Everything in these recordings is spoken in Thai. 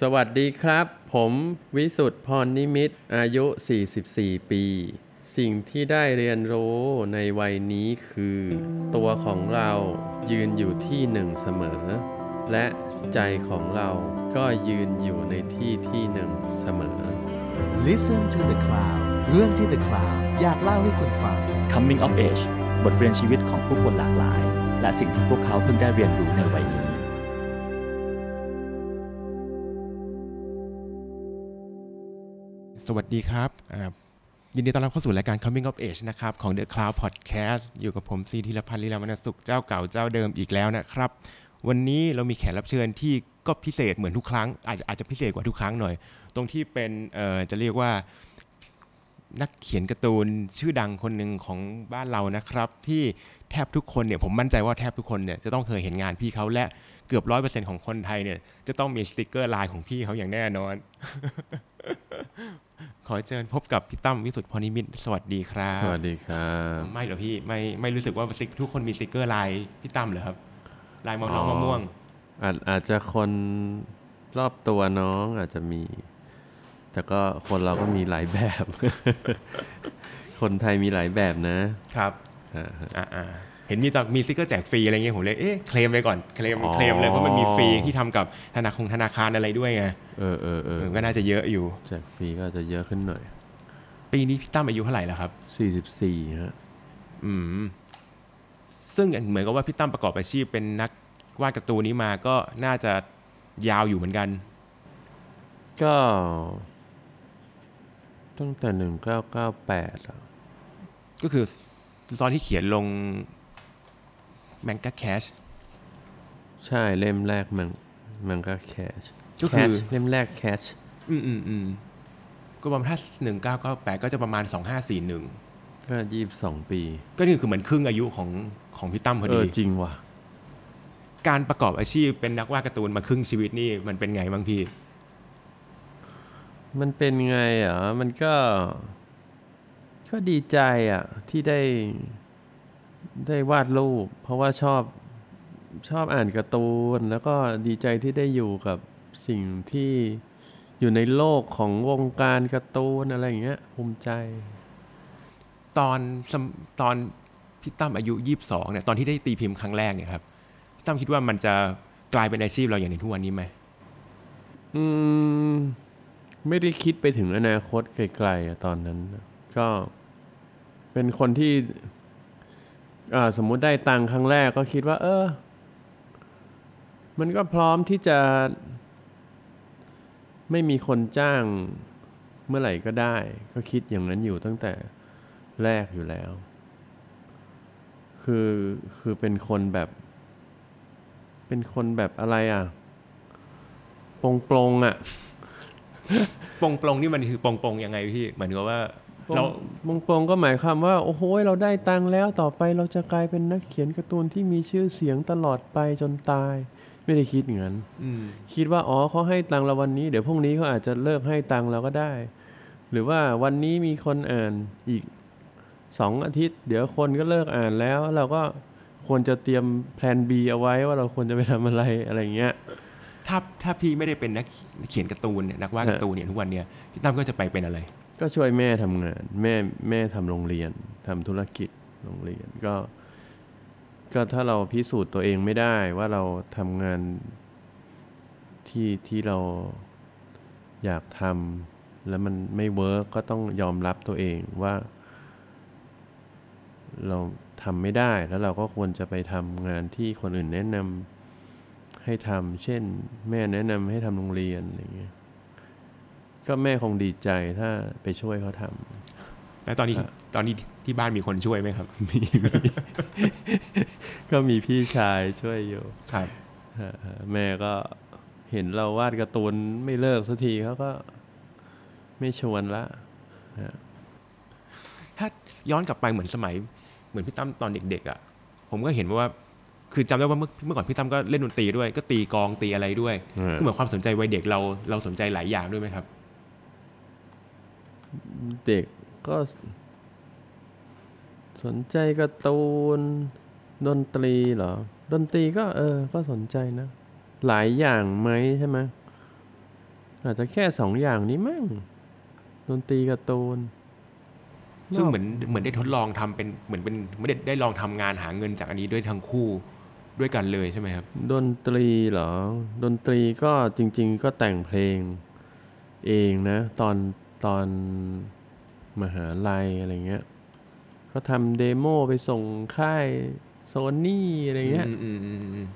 สวัสดีครับ ผมวิสุทธ์พรนิมิตรอายุ 44 ปี สิ่งที่ได้เรียนรู้ในวัยนี้คือ ตัวของเรายืนอยู่ที่หนึ่งเสมอ และใจของเราก็ยืนอยู่ในที่ที่หนึ่งเสมอ Listen to the Cloud เรื่องที่ The Cloud อยากเล่าให้คุณฟัง Coming of Age บทเรียนชีวิตของผู้คนหลากหลาย และสิ่งที่พวกเขาเพิ่งได้เรียนรู้ในวัยนี้ สวัสดีครับ ยินดีต้อนรับเข้าสู่รายการ Coming of Age นะครับ ของ The Cloud Podcast อยู่กับผมซีธีรพันธ์ลีลามนสุขเจ้าเก่าเจ้าเดิมอีกแล้วนะครับ วันนี้เรามีแขกรับเชิญที่ก็พิเศษเหมือนทุกครั้ง อาจจะอาจจะพิเศษกว่าทุกครั้งหน่อย ตรงที่เป็นจะเรียกว่านักเขียนการ์ตูนชื่อดังคนหนึ่งของบ้านเรานะครับ ที่แทบทุกคนเนี่ยผมมั่นใจว่าแทบทุกคนเนี่ยจะต้องเคยเห็นงานพี่เขาและเกือบร้อยเปอร์เซ็นต์ของคนไทยเนี่ยจะต้องมีสติกเกอร์ลายของพี่เขาอย่างแน่นอน อเชิญพบกับพี่ตั้มวิศุทธิ์พรนิมิตรสวัสดีครับสวัสดีครับไม่เหรอพี่ไม่ไม่รู้สึกว่าสติ๊กทุกคนมีสติกเกอร์ลายพี่ตั้มเหรอครับลายมะน้องมะม่วงอาจอาจจะคนรอบตัวน้องอาจจะมี แต่ก็คนเราก็มีหลายแบบ คนไทยมีหลายแบบนะครับอ่าฮะอ่าอ่าเห็นมีตอนมีสติกเกอร์แจกฟรีอะไรเงี้ยผมเลยเอ๊ะเคลมไปก่อนเคลมอ๋อเคลมเลยเพราะมันมีฟรีที่ทำกับธนาคารธนาคารอะไรด้วยไงเออเออเออเออก็น่าจะเยอะอยู่แจกฟรีก็จะเยอะขึ้นหน่อยปีนี้พี่ตั้มอายุเท่าไหร่แล้วครับ44ฮะอืมซึ่งเหมือนกับว่าพี่ตั้มประกอบอาชีพเป็นนักวาดการ์ตูนนี้มาก็น่าจะยาวอยู่เหมือนกัน ก็ ตั้งแต่หนึ่งเก้าเก้าแปดอะก็คือตอนที่เขียนลง แมงก a แคชใช่เล่มแรกมันมันก็แคชก็คือเล่มแรกแคชอืมอืมอืมก็ประมาณถ้าหนึ่งเก้าเก้าแปดก็จะประมาณสองห้าสี่หนึ่งก็ยี่สิบสองปี ก็นี่คือเหมือนครึ่งอายุของของพี่ตั้มพอเอดีอจริงว่ะ การประกอบอาชีพเป็นนักวาดการ์ตูนมาครึ่งชีวิตนี่มันเป็นไงบ้างพี่ มันเป็นไงอะมันก็ ก็ดีใจอะที่ได้ ได้วาดรูป เพราะว่าชอบชอบอ่านการ์ตูน แล้วก็ดีใจที่ได้อยู่กับสิ่งที่อยู่ในโลกของวงการการ์ตูนอะไรอย่างเงี้ยภูมิใจ ตอนสมตอนพี่ตั้มอายุยี่สิบสองเนี่ยตอนที่ได้ตีพิมพ์ครั้งแรกเนี่ยครับพี่ตั้มคิดว่ามันจะกลายเป็นอาชีพเราอย่างในทุกวันนี้ไหมอืมไม่ได้คิดไปถึงอนาคตไกลๆอะตอนนั้นนะก็เป็นคนที่อ่า สมมุติได้ตังค์ครั้งแรกก็คิดว่า เออ มันก็พร้อมที่จะ ไม่มีคนจ้างเมื่อไหร่ก็ได้ ก็คิดอย่างนั้นอยู่ตั้งแต่แรกอยู่แล้ว คือคือเป็นคนแบบ เป็นคนแบบอะไรอะปรงปรงอะ ปงปลงนี่มันคือปงปงยังไงพี่เหมือนกับว่า เราเรามงปลงก็หมายความว่า โอ้โหเราได้ตังค์แล้วต่อไปเราจะกลายเป็นนักเขียนการ์ตูนที่มีชื่อเสียงตลอดไปจนตาย ไม่ได้คิดอย่างนั้นอืมคิดว่าอ๋อเขาให้ตังค์เราวันนี้ เดี๋ยวพรุ่งนี้เขาอาจจะเลิกให้ตังค์เราก็ได้ หรือว่าวันนี้มีคนอ่านอีกสองอาทิตย์ เดี๋ยวคนก็เลิกอ่านแล้ว เราก็ควรจะเตรียมแผน B เอาไว้ว่าเราควรจะไปทำอะไรอะไรอย่างเงี้ยถ้าถ้าพี่ไม่ได้เป็นนักเขียนการ์ตูนเนี่ยนักวาดการ์ตูนเนี่ยทุกวันเนี่ยพี่ตั้มก็จะไปเป็นอะไร ก็ช่วยแม่ทำงาน แม่แม่ทำโรงเรียนทำธุรกิจโรงเรียนก็ก็ถ้าเราพิสูจน์ตัวเองไม่ได้ว่าเราทำงานที่ที่เราอยากทำแล้วมันไม่ work ก็ต้องยอมรับตัวเองว่า เราทำไม่ได้แล้วเราก็ควรจะไปทำงานที่คนอื่นแนะนำให้ทำเช่น แม่แนะนำให้ทำโรงเรียนอะไรเงี้ย ก็แม่คงดีใจถ้าไปช่วยเขาทำแล้วตอนนี้ตอนนี้ที่บ้านมีคนช่วยไหมครับ มีมีก็มีพี่ชายช่วยอยู่ ครับเออแม่ก็เห็นเราวาดการ์ตูนไม่เลิกสักทีเขาก็ไม่ชวนละ ถ้าย้อนกลับไปเหมือนสมัย เหมือนพี่ตั้มตอนเด็กๆอะ ผมก็เห็นว่าคือจำได้ว่าเมื่อเมื่อก่อนพี่ตั้มก็เล่นดนตรีด้วย ก็ตีกลองตีอะไรด้วยเออคือเหมือนความสนใจวัยเด็กเราเราสนใจหลายอย่างด้วยไหมครับ เด็กก็สนใจการ์ตูนดนตรีเหรอ ดนตรีก็เออ ก็สนใจนะ หลายอย่างไหมใช่ไหมอาจจะแค่สองอย่างนี้มั้งดนตรีการ์ตูนซึ่งเหมือนเหมือนได้ทดลองทำเป็นเหมือนเป็นไม่ได้ได้ลองทำงานหาเงินจากอันนี้ด้วยทั้งคู่ด้วยกันเลยใช่ไหมครับ ดนตรีเหรอ ดนตรีก็จริง ๆ ก็แต่งเพลงเองนะ ตอน ตอนมหาลัยอะไรเงี้ยก็ทำเดโมไปส่งค่ายโซนี่อะไรเงี้ยอืมอืมอืมอืม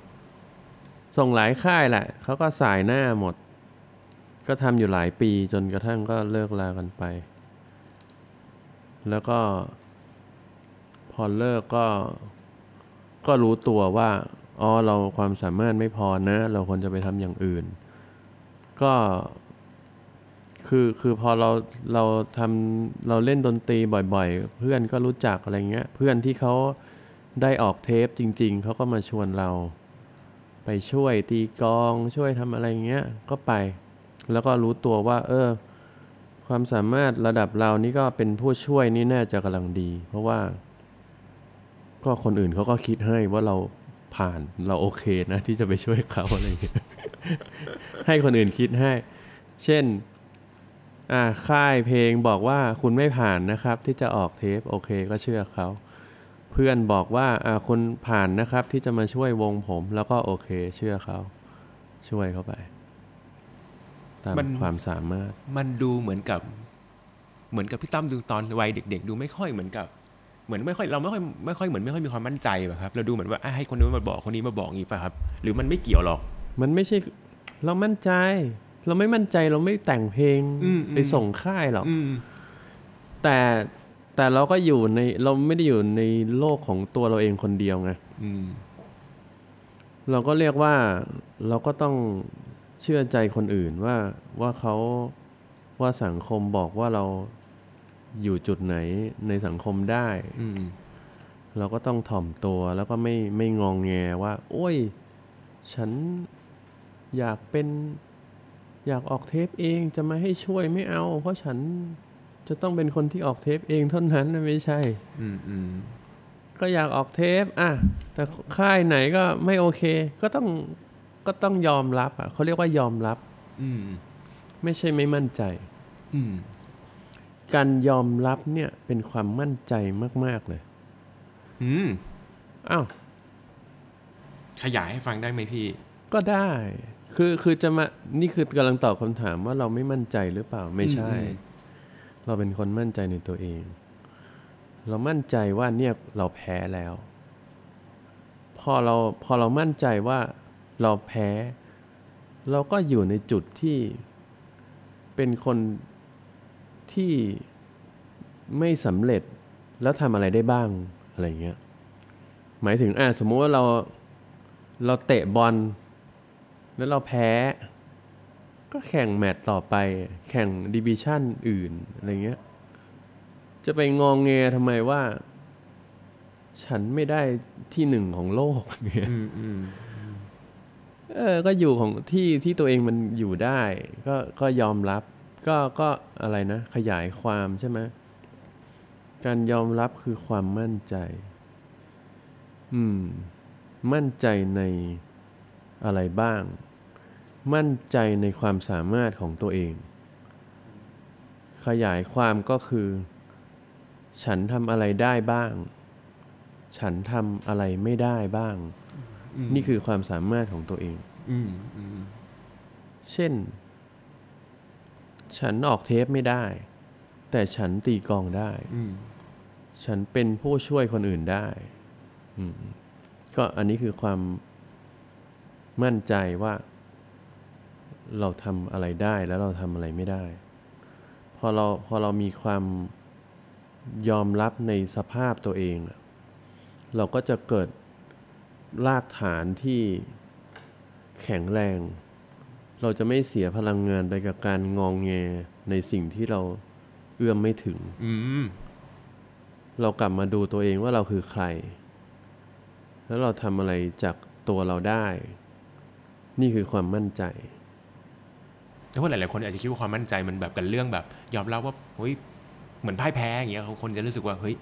ส่งหลายค่ายแหละ เขาก็สายหน้าหมด ก็ทำอยู่หลายปีจนกระทั่งก็เลิกลากันไป แล้วก็ พอเลิกก็ ก็รู้ตัวว่า อ๋อ เราความสามารถไม่พอนะ เราควรจะไปทำอย่างอื่น ก็ คือคือพอเราเราทำเราเล่นดนตรีบ่อยๆ เพื่อนก็รู้จักอะไรเงี้ย เพื่อนที่เขาได้ออกเทปจริง ๆ เขาก็มาชวนเรา ไปช่วยตีกอง ช่วยทำอะไรเงี้ยก็ไป แล้วก็รู้ตัวว่า เออ ความสามารถระดับเรานี่ก็เป็นผู้ช่วยนี่น่าจะกำลังดี เพราะว่า ก็คนอื่นเขาก็คิดให้ว่าเราผ่านเราโอเคนะ ที่จะไปช่วยเขาอะไรเงี้ยให้คนอื่นคิดให้ เช่น อ่าค่ายเพลงบอกว่าคุณไม่ผ่านนะครับที่จะออกเทปโอเคก็เชื่อเขาเพื่อนบอกว่าอ่าคุณผ่านนะครับที่จะมาช่วยวงผม แล้วก็โอเคเชื่อเขาช่วยเขาไป ตามมัน ความสามารถ มันดูเหมือนกับ เหมือนกับพี่ตั้มดูตอนวัยเด็ก ๆ ดูไม่ค่อยเหมือนกับ เหมือนไม่ค่อยเราไม่ค่อยไม่ค่อยเหมือนไม่ค่อยมีความมั่นใจแบบครับเราดูเหมือนว่าอะให้คนนู้นมาบอกคนนี้มาบอกงี้ป่ะครับ หรือมันไม่เกี่ยวหรอก มันไม่ใช่เรามั่นใจ เราไม่มั่นใจเราไม่แต่งเพลงอืมอืมไปส่งค่ายหรอกอืมแต่แต่เราก็อยู่ในเราไม่ได้อยู่ในโลกของตัวเราเองคนเดียวไงอืมเราก็เรียกว่าเราก็ต้องเชื่อใจคนอื่นว่าว่าเขาว่าสังคมบอกว่าเราอยู่จุดไหนในสังคมได้อืมเราก็ต้องถ่อมตัวแล้วก็ไม่ไม่งองแงว่า โอ้ย ฉันอยากเป็น อยากออกเทปเองจะมาให้ช่วยไม่เอา เพราะฉันจะต้องเป็นคนที่ออกเทปเองเท่านั้นนะไม่ใช่ อืมอืมก็อยากออกเทป อะ แต่ค่ายไหนก็ไม่โอเค ก็ต้องก็ต้องยอมรับ อะเขาเรียกว่ายอมรับ อืมไม่ใช่ไม่มั่นใจ อืมการยอมรับเนี่ยเป็นความมั่นใจมาก ๆ เลย อืมอ้าว ขยายให้ฟังได้ไหมพี่ ก็ได้ คือคือจะมานี่คือกำลังตอบคำถามว่าเราไม่มั่นใจหรือเปล่าไม่ใช่อืมเราเป็นคนมั่นใจในตัวเอง เรามั่นใจว่าเนี่ยเราแพ้แล้ว พอเราพอเรามั่นใจว่าเราแพ้ เราก็อยู่ในจุดที่เป็นคนที่ไม่สำเร็จแล้วทำอะไรได้บ้างอะไรเงี้ยหมายถึงอะสมมุติว่าเราเราเตะบอล แล้วเราแพ้ ก็แข่งแมตช์ต่อไป แข่งดิวิชั่นอื่นอะไรเงี้ย จะไปงองแงทำไมว่า ฉันไม่ได้ที่หนึ่งของโลกเนี่ยอืมอืมเออ ก็อยู่ของที่ที่ตัวเองมันอยู่ได้ ก็ก็ยอมรับ ก็ก็อะไรนะ ขยายความใช่ไหมการยอมรับคือความมั่นใจ อืม มั่นใจในอะไรบ้าง มั่นใจในความสามารถของตัวเอง ขยายความก็คือ ฉันทำอะไรได้บ้าง ฉันทำอะไรไม่ได้บ้าง นี่คือความสามารถของตัวเองอืมอืมเช่น ฉันออกเทปไม่ได้ แต่ฉันตีกลองได้อืมฉันเป็นผู้ช่วยคนอื่นได้อืมก็อันนี้คือความมั่นใจว่า เราทำอะไรได้แล้วเราทำอะไรไม่ได้ พอเราพอเรามีความยอมรับในสภาพตัวเองอะเราก็จะเกิดรากฐานที่แข็งแรง เราจะไม่เสียพลังงานไปกับการงองแงในสิ่งที่เราเอื้อมไม่ถึงอืมเรากลับมาดูตัวเองว่าเราคือใคร แล้วเราทำอะไรจากตัวเราได้ นี่คือความมั่นใจ แต่ว่าหลายๆคนอาจจะคิดว่าความมั่นใจมันแบบกันเรื่องแบบ ยอมรับว่าเฮ้ยเหมือนพ่ายแพ้อย่างเงี้ยคนจะรู้สึกว่าเฮ้ย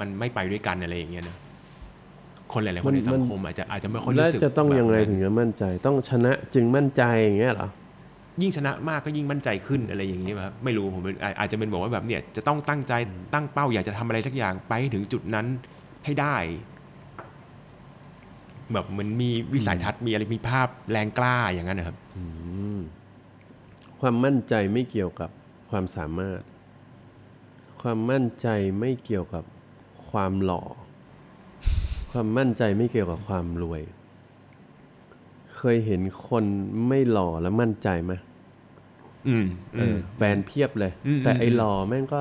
มันไม่ไปด้วยกันอะไรอย่างเงี้ยนะคนหลายๆคนในสังคมอาจจะอาจจะไม่ค่อยแล้วรู้สึกจะต้องยังไงแบบนั้นถึงจะมั่นใจ ต้องชนะจึงมั่นใจอย่างเงี้ยเหรอยิ่งชนะมากก็ยิ่งมั่นใจขึ้นอะไรอย่างนี้ป่ะครับไม่รู้ผมเป็นอาอาจจะเป็นบอกว่าแบบเนี่ยจะต้องตั้งใจตั้งเป้าอยากจะทำอะไรสักอย่างไปให้ถึงจุดนั้นให้ได้ แบบเหมันมีวิสัยทัศน์มีอะไรมีภาพแรงกล้าอย่างนั้นนะครับ ความมั่นใจไม่เกี่ยวกับความสามารถ ความมั่นใจไม่เกี่ยวกับความหล่อ ความมั่นใจไม่เกี่ยวกับความรวย เคยเห็นคนไม่หล่อแล้วมั่นใจไหมอืมเออแฟนเพียบเลยอืมแต่ไอ้อืมหล่อแม่งก็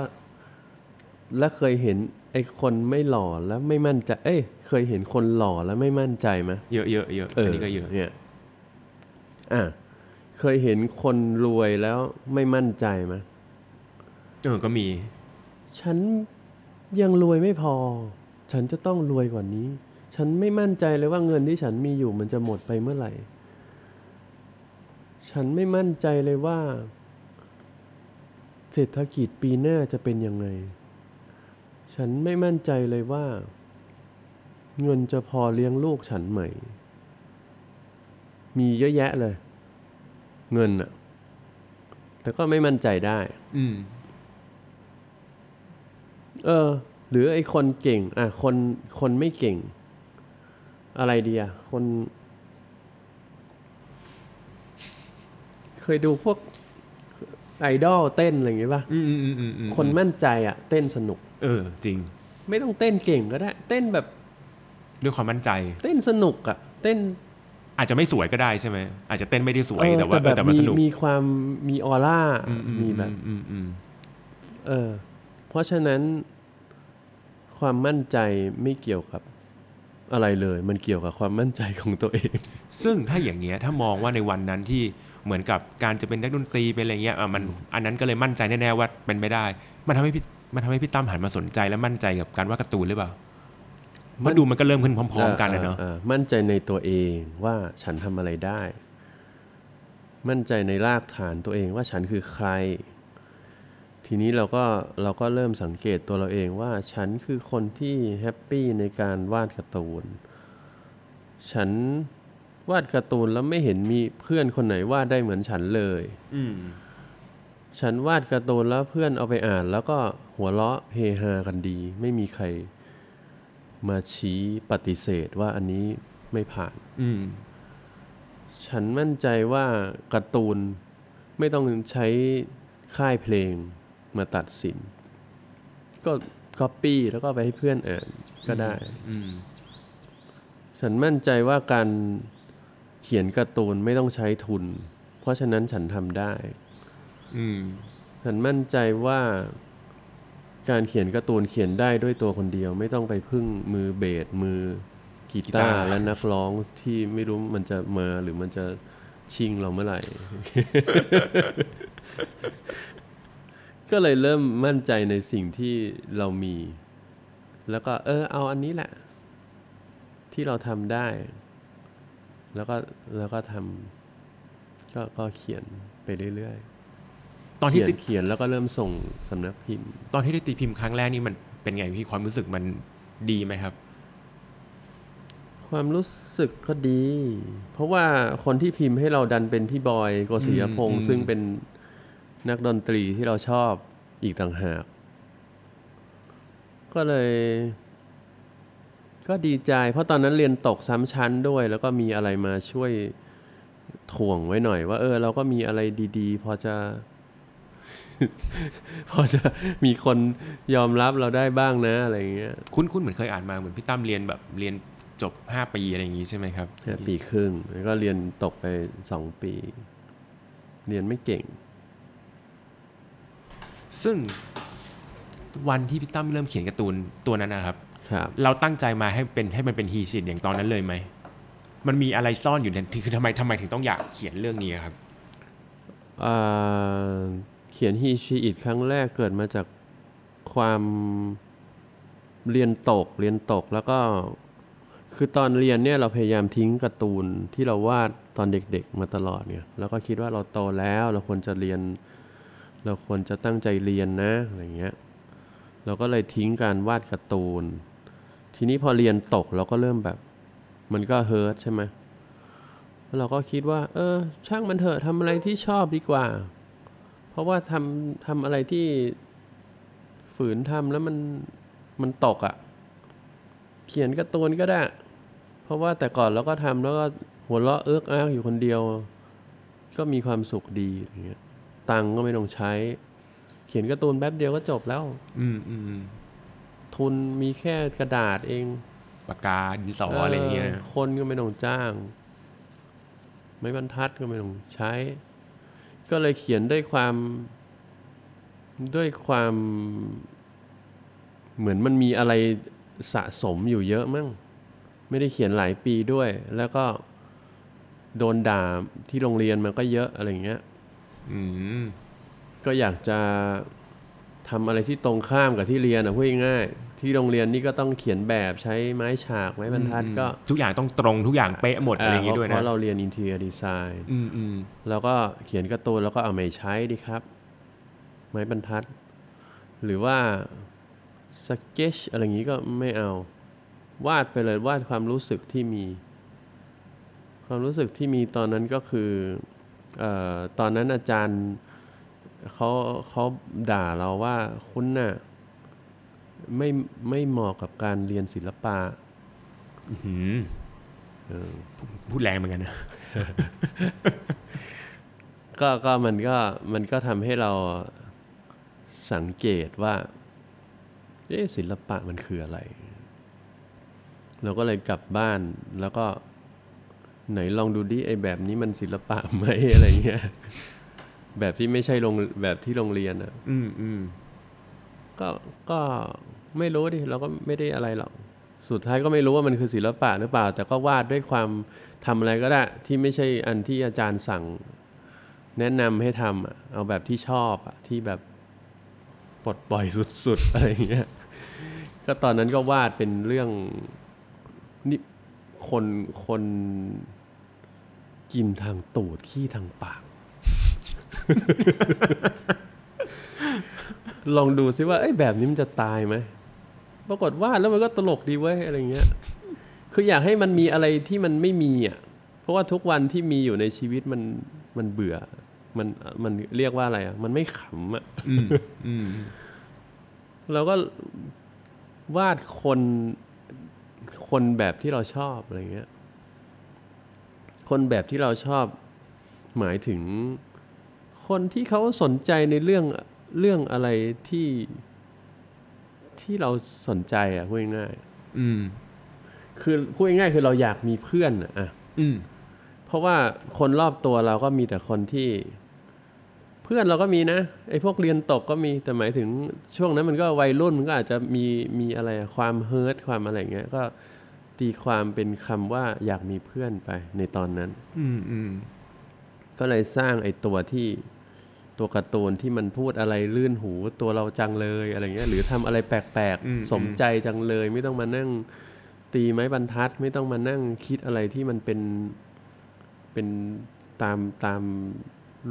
แล้วเคยเห็นไอ้คนไม่หล่อแล้วไม่มั่นใจ เอ้ย เคยเห็นคนหล่อแล้วไม่มั่นใจไหมเยอะเยอะเยอะอันนี้ก็เยอะเนี่ยอะ เคยเห็นคนรวยแล้วไม่มั่นใจไหมเออก็มี ฉันยังรวยไม่พอ ฉันจะต้องรวยกว่านี้ ฉันไม่มั่นใจเลยว่าเงินที่ฉันมีอยู่มันจะหมดไปเมื่อไหร่ ฉันไม่มั่นใจเลยว่า เศรษฐกิจปีหน้าจะเป็นยังไง ฉันไม่มั่นใจเลยว่า เงินจะพอเลี้ยงลูกฉันไหม มีเยอะแยะเลย เงินอะแต่ก็ไม่มั่นใจได้ อืม เออ หรือไอ้คนเก่ง อะ คนคนไม่เก่ง อะไรดีอะคน เคยดูพวกไอดอลเต้นอะไรอย่างงี้ป่ะอืมอืมอืมอืมอืมคนมั่นใจอะเต้นสนุก เออ จริง ไม่ต้องเต้นเก่งก็ได้ เต้นแบบ ด้วยความมั่นใจ เต้นสนุกอะเต้น อาจจะไม่สวยก็ได้ใช่ไหมอาจจะเต้นไม่ได้สวยเออแต่ว่าแต่เอแบอบแต่มันมีสนุกมีความมีออร่าอือืมีแบบอืมอืมเออเพราะฉะนั้นความมั่นใจไม่เกี่ยวกับอะไรเลย มันเกี่ยวกับความมั่นใจของตัวเอง ซึ่งถ้าอย่างเงี้ยถ้ามองว่าในวันนั้นที่เหมือนกับการจะเป็นนักดนตรีเป็นอะไรเงี้ยอะมันอันนั้นก็เลยมั่นใจแน่ๆว่าเป็นไม่ได้ มันทำให้พี่มันทำให้พี่ตั้มหันมาสนใจและมั่นใจกับการวาดการ์ตูนหรือเปล่า เพราะดูมันก็เริ่มขึ้นพร้อมๆ กันนะเนาะออออมั่นใจในตัวเองว่าฉันทำอะไรได้ มั่นใจในรากฐานตัวเองว่าฉันคือใคร ทีนี้เราก็เราก็เริ่มสังเกตตัวเราเองว่าฉันคือคนที่แฮปปี้ในการวาดการ์ตูน ฉันวาดการ์ตูนแล้วไม่เห็นมีเพื่อนคนไหนวาดได้เหมือนฉันเลยอืมฉันวาดการ์ตูนแล้วเพื่อนเอาไปอ่าน แล้วก็หัวเราะเฮฮากันดี ไม่มีใคร มาชี้ปฏิเสธว่าอันนี้ไม่ผ่าน อืมฉันมั่นใจว่าการ์ตูนไม่ต้องใช้ค่ายเพลงมาตัดสิน ก็ก๊อปปี้แล้วก็ไปให้เพื่อนอ่านก็ได้อืมฉันมั่นใจว่าการเขียนการ์ตูนไม่ต้องใช้ทุน เพราะฉะนั้นฉันทำได้อืมฉันมั่นใจว่า การเขียนการ์ตูนเขียนได้ด้วยตัวคนเดียว ไม่ต้องไปพึ่งมือเบสมือกีตาร์ร์และนักร้องที่ไม่รู้มันจะมาหรือมันจะชิงเราเมื่อไหร่ ก็เลยเริ่มมั่นใจในสิ่งที่เรามี แล้วก็เออเอาอันนี้แหละ ที่เราทำได้ แล้วก็แล้วก็ทำก็ก็เขียนไปเรื่อยๆ ตอนที่เขียตินเขียนแล้วก็เริ่มส่งสำนักพิมพ์ ตอนที่ได้ตีพิมพ์ครั้งแรกนี่มันเป็นไงพี่ความรู้สึกมันดีไหมครับ ความรู้สึกก็ดี เพราะว่าคนที่พิมพ์ให้เราดันเป็นพี่บอยโกศิยพงอืศ์มซึ่งเป็นนักดนตรีที่เราชอบอีกต่างหาก ก็เลย ก็ดีใจ เพราะตอนนั้นเรียนตกซ้ำชั้นด้วย แล้วก็มีอะไรมาช่วยถ่วงไว้หน่อย ว่า เออ เราก็มีอะไรดี ๆ พอจะ พอจะมีคนยอมรับเราได้บ้างนะอะไรอย่างเงี้ยคุ้นคุ้นเหมือนเคยอ่านมาเหมือนพี่ตั้มเรียนแบบเรียนจบ 5 ปีอะไรอย่างงี้ใช่ไหมครับแค่ปีครึ่งแล้วก็เรียนตกไปสองปี เรียนไม่เก่ง ซึ่งวันที่พี่ตั้มเริ่มเขียนการ์ตูนตัวนั้นนะครับ ครับ เราตั้งใจมาให้เป็นให้มันเป็นฮีชิตอย่างตอนนั้นเลยไหม มันมีอะไรซ่อนอยู่ในคือทำไมทำไมถึงต้องอยากเขียนเรื่องนี้ครับอ่า เขียนฮีชีอิดครั้งแรกเกิดมาจากความเรียนตกเรียนตกแล้วก็คือตอนเรียนเนี่ยเราพยายามทิ้งการ์ตูนที่เราวาดตอนเด็กๆ มาตลอดเนี่ยแล้วก็คิดว่าเราโตแล้วเราควรจะเรียน เราควรจะตั้งใจเรียนนะอะไรเงี้ยเราก็เลยทิ้งการวาดการ์ตูน ทีนี้พอเรียนตกเราก็เริ่มแบบ มันก็เฮิร์ตใช่ไหมเราก็คิดว่า เออ ช่างมันเถอะทำอะไรที่ชอบดีกว่า ราะว่าทำทำอะไรที่ฝืนทำแล้วมันมันตกอะ่ะ เขียนการ์ตูนก็ได้ เพราะว่าแต่ก่อนเราก็ทำแล้วก็หัวเราะเอิกอักอยู่คนเดียว ก็มีความสุขดีอย่างเงี้ยตังค์ก็ไม่ต้องใช้ เขียนการ์ตูนแป๊บเดียวก็จบแล้ว อืมอืมทุนมีแค่กระดาษเองปากกาดินสออะไรอย่างเงี้ยคนก็ไม่ต้องจ้าง ไม้บรรทัดก็ไม่ต้องใช้ ก็เลยเขียนด้วยความด้วยความเหมือนมันมีอะไรสะสมอยู่เยอะมั้งไม่ได้เขียนหลายปีด้วย แล้วก็โดนด่าที่โรงเรียนมันก็เยอะอะไรอย่างเงี้ยอืมก็อยากจะทำอะไรที่ตรงข้ามกับที่เรียนอะพูดง่ายๆ ที่โรงเรียนนี่ก็ต้องเขียนแบบใช้ไม้ฉากไม้บรรทัดก็ทุกอย่างต้องตรงทุกอย่างเป๊ะหมดอะไรอย่างงี้ด้วยเพนะราะเราเรียนอินเท i ร์ดีไซน์อืมอืมแล้วก็เขียนการ์ตูนแล้วก็เอาไม่ใช้ดีครับ ไม้บรรทัด หรือว่าสเกจอะไรอย่างนี้ก็ไม่เอา วาดไปเลยวาดความรู้สึกที่มี ความรู้สึกที่มีตอนนั้นก็คือเออตอนนั้นอาจารย์เขาเขาด่าเราว่าคุณน่ะ ไม่ไม่เหมาะกับการเรียนศิลปะหืมพูดแรงเหมือนกันนะก็ก็มันก็มันก็ทำให้เราสังเกตว่าเอ๊ะศิลปะมันคืออะไร เราก็เลยกลับบ้านแล้วก็ไหนลองดูดิไอ้แบบนี้มันศิลปะไหมอะไรเงี้ยแบบที่ไม่ใช่โรงแบบที่โรงเรียนอะ อืมอืม ก็ก็ไม่รู้ดิเราก็ไม่ได้อะไรหรอก สุดท้ายก็ไม่รู้ว่ามันคือศิลปะหรือเปล่า แต่ก็วาดด้วยความทำอะไรก็ได้ ที่ไม่ใช่อันที่อาจารย์สั่ง แนะนำให้ทำอะเอาแบบที่ชอบอะที่แบบปลดปล่อยสุดๆอะไรอย่างเงี้ยก็ตอนนั้นก็วาดเป็นเรื่องนี่คนคนกินทางตูดขี้ทางปาก ลองดูซิว่าไอ้ยแบบนี้มันจะตายไหมปรากฏวาดแล้วมันก็ตลกดีเว้ยอะไรเงี้ย คืออยากให้มันมีอะไรที่มันไม่มีอะ เพราะว่าทุกวันที่มีอยู่ในชีวิตมันมันเบื่อ มันมันเรียกว่าอะไรอะ มันไม่ขำอะอืมอืมเราก็วาดคนคนแบบที่เราชอบอะไรเงี้ย คนแบบที่เราชอบหมายถึงคนที่เขาสนใจในเรื่อง เรื่องอะไรที่ที่เราสนใจอะพูดง่ายอืมๆคือพูดง่ายๆคือเราอยากมีเพื่อนอะอะ อืม เพราะว่าคนรอบตัวเราก็มีแต่คนที่ เพื่อนเราก็มีนะไอ้พวกเรียนตกก็มีแต่หมายถึงช่วงนั้นมันก็วัยรุ่นมันก็อาจจะมีมีอะไรอะความเฮิร์ตความอะไรอย่างเงี้ยก็ตีความเป็นคำว่าอยากมีเพื่อนไปในตอนนั้น อืมอืมก็เลยสร้างไอ้ตัวที่ ตัวการ์ตูนที่มันพูดอะไรลื่นหูตัวเราจังเลยอะไรเงี้ยหรือทำอะไรแปลกๆ สมใจจังเลย ไม่ต้องมานั่งตีไม้บรรทัด ไม่ต้องมานั่งคิดอะไรที่มันเป็นเป็นตามตาม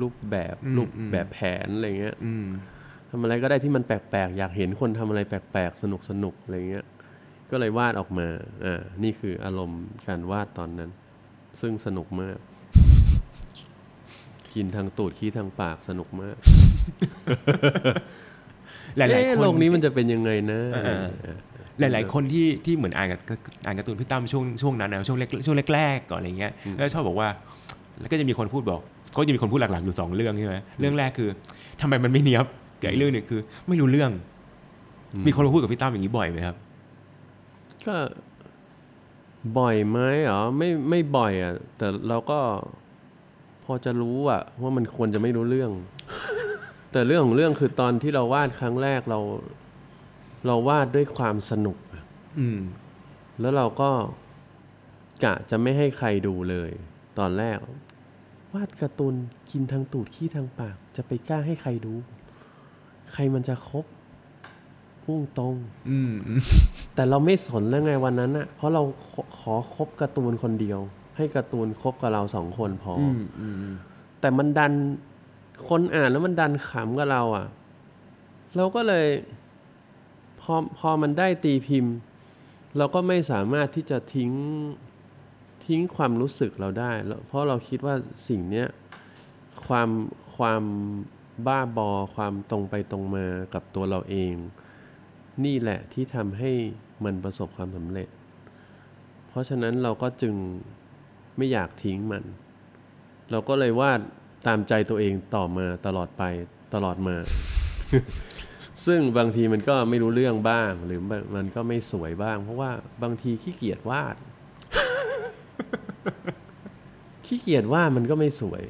รูปแบบรูปแบบแผนอะไรเงี้ยอืมทำอะไรก็ได้ที่มันแปลกๆ อยากเห็นคนทำอะไรแปลกๆ สนุกสนุกๆอะไรเงี้ย ก็เลยวาดออกมา อ่า นี่คืออารมณ์การวาดตอนนั้น ซึ่งสนุกมาก กินทางตูดขี้ทางปากสนุกมาก หลายเอ๊ะๆคนโลกนี้มันจะเป็นยังไงนะเออหลาย ๆ คนที่ที่เหมือนอ่านกับอ่านการ์ตูนพี่ตั้มช่วงช่วงนั้นนะช่วงแรกช่วงแรกๆก่อนอะไรเงี้ยแล้วชอบบอกว่า แล้วก็จะมีคนพูดบอกก็จะมีคนพูดหลักๆอยู่สองเรื่องใช่ไหมเรื่องแรกคือทำไมมันไม่เนี้ยบกับอีกเรื่องหนึ่งคือ ไม่รู้เรื่อง มีคนมาพูดกับพี่ตั้มอย่างนี้บ่อยไหมครับ ก็บ่อยไหมเหรอไม่ไม่บ่อยอะแต่เราก็ พอจะรู้อะว่ามันควรจะไม่รู้เรื่อง แต่เรื่องของเรื่องคือตอนที่เราวาดครั้งแรกเรา เราวาดด้วยความสนุกอะอืม แล้วเราก็กะจะไม่ให้ใครดูเลย ตอนแรก วาดการ์ตูนกินทางตูดขี้ทางปาก จะไปกล้าให้ใครดู ใครมันจะคบพุ่งตรง อืมอืมแต่เราไม่สนแล้วไงวันนั้นอะเพราะเราขอขอคบการ์ตูนคนเดียว ให้การ์ตูนคบกับเราสองคนพอออืมอืมแต่มันดันคนอ่านแล้วมันดันขำกับเราอะ่ะ เราก็เลยพอพอมันได้ตีพิมพ์ เราก็ไม่สามารถที่จะทิ้งททิ้งความรู้สึกเราได้แล้วเพราะเราคิดว่าสิ่งเนี้ยความความบ้าบอความตรงไปตรงมากับตัวเราเอง นี่แหละที่ทำให้มันประสบความสำเร็จ เพราะฉะนั้นเราก็จึง ไม่อยากทิ้งมัน เราก็เลยวาดตามใจตัวเองต่อมาตลอดไปตลอดมา ซึ่งบางทีมันก็ไม่รู้เรื่องบ้าง หรือมันก็ไม่สวยบ้าง เพราะว่าบางทีขี้เกียจวาด ขี้เกียจวาดมันก็ไม่สวย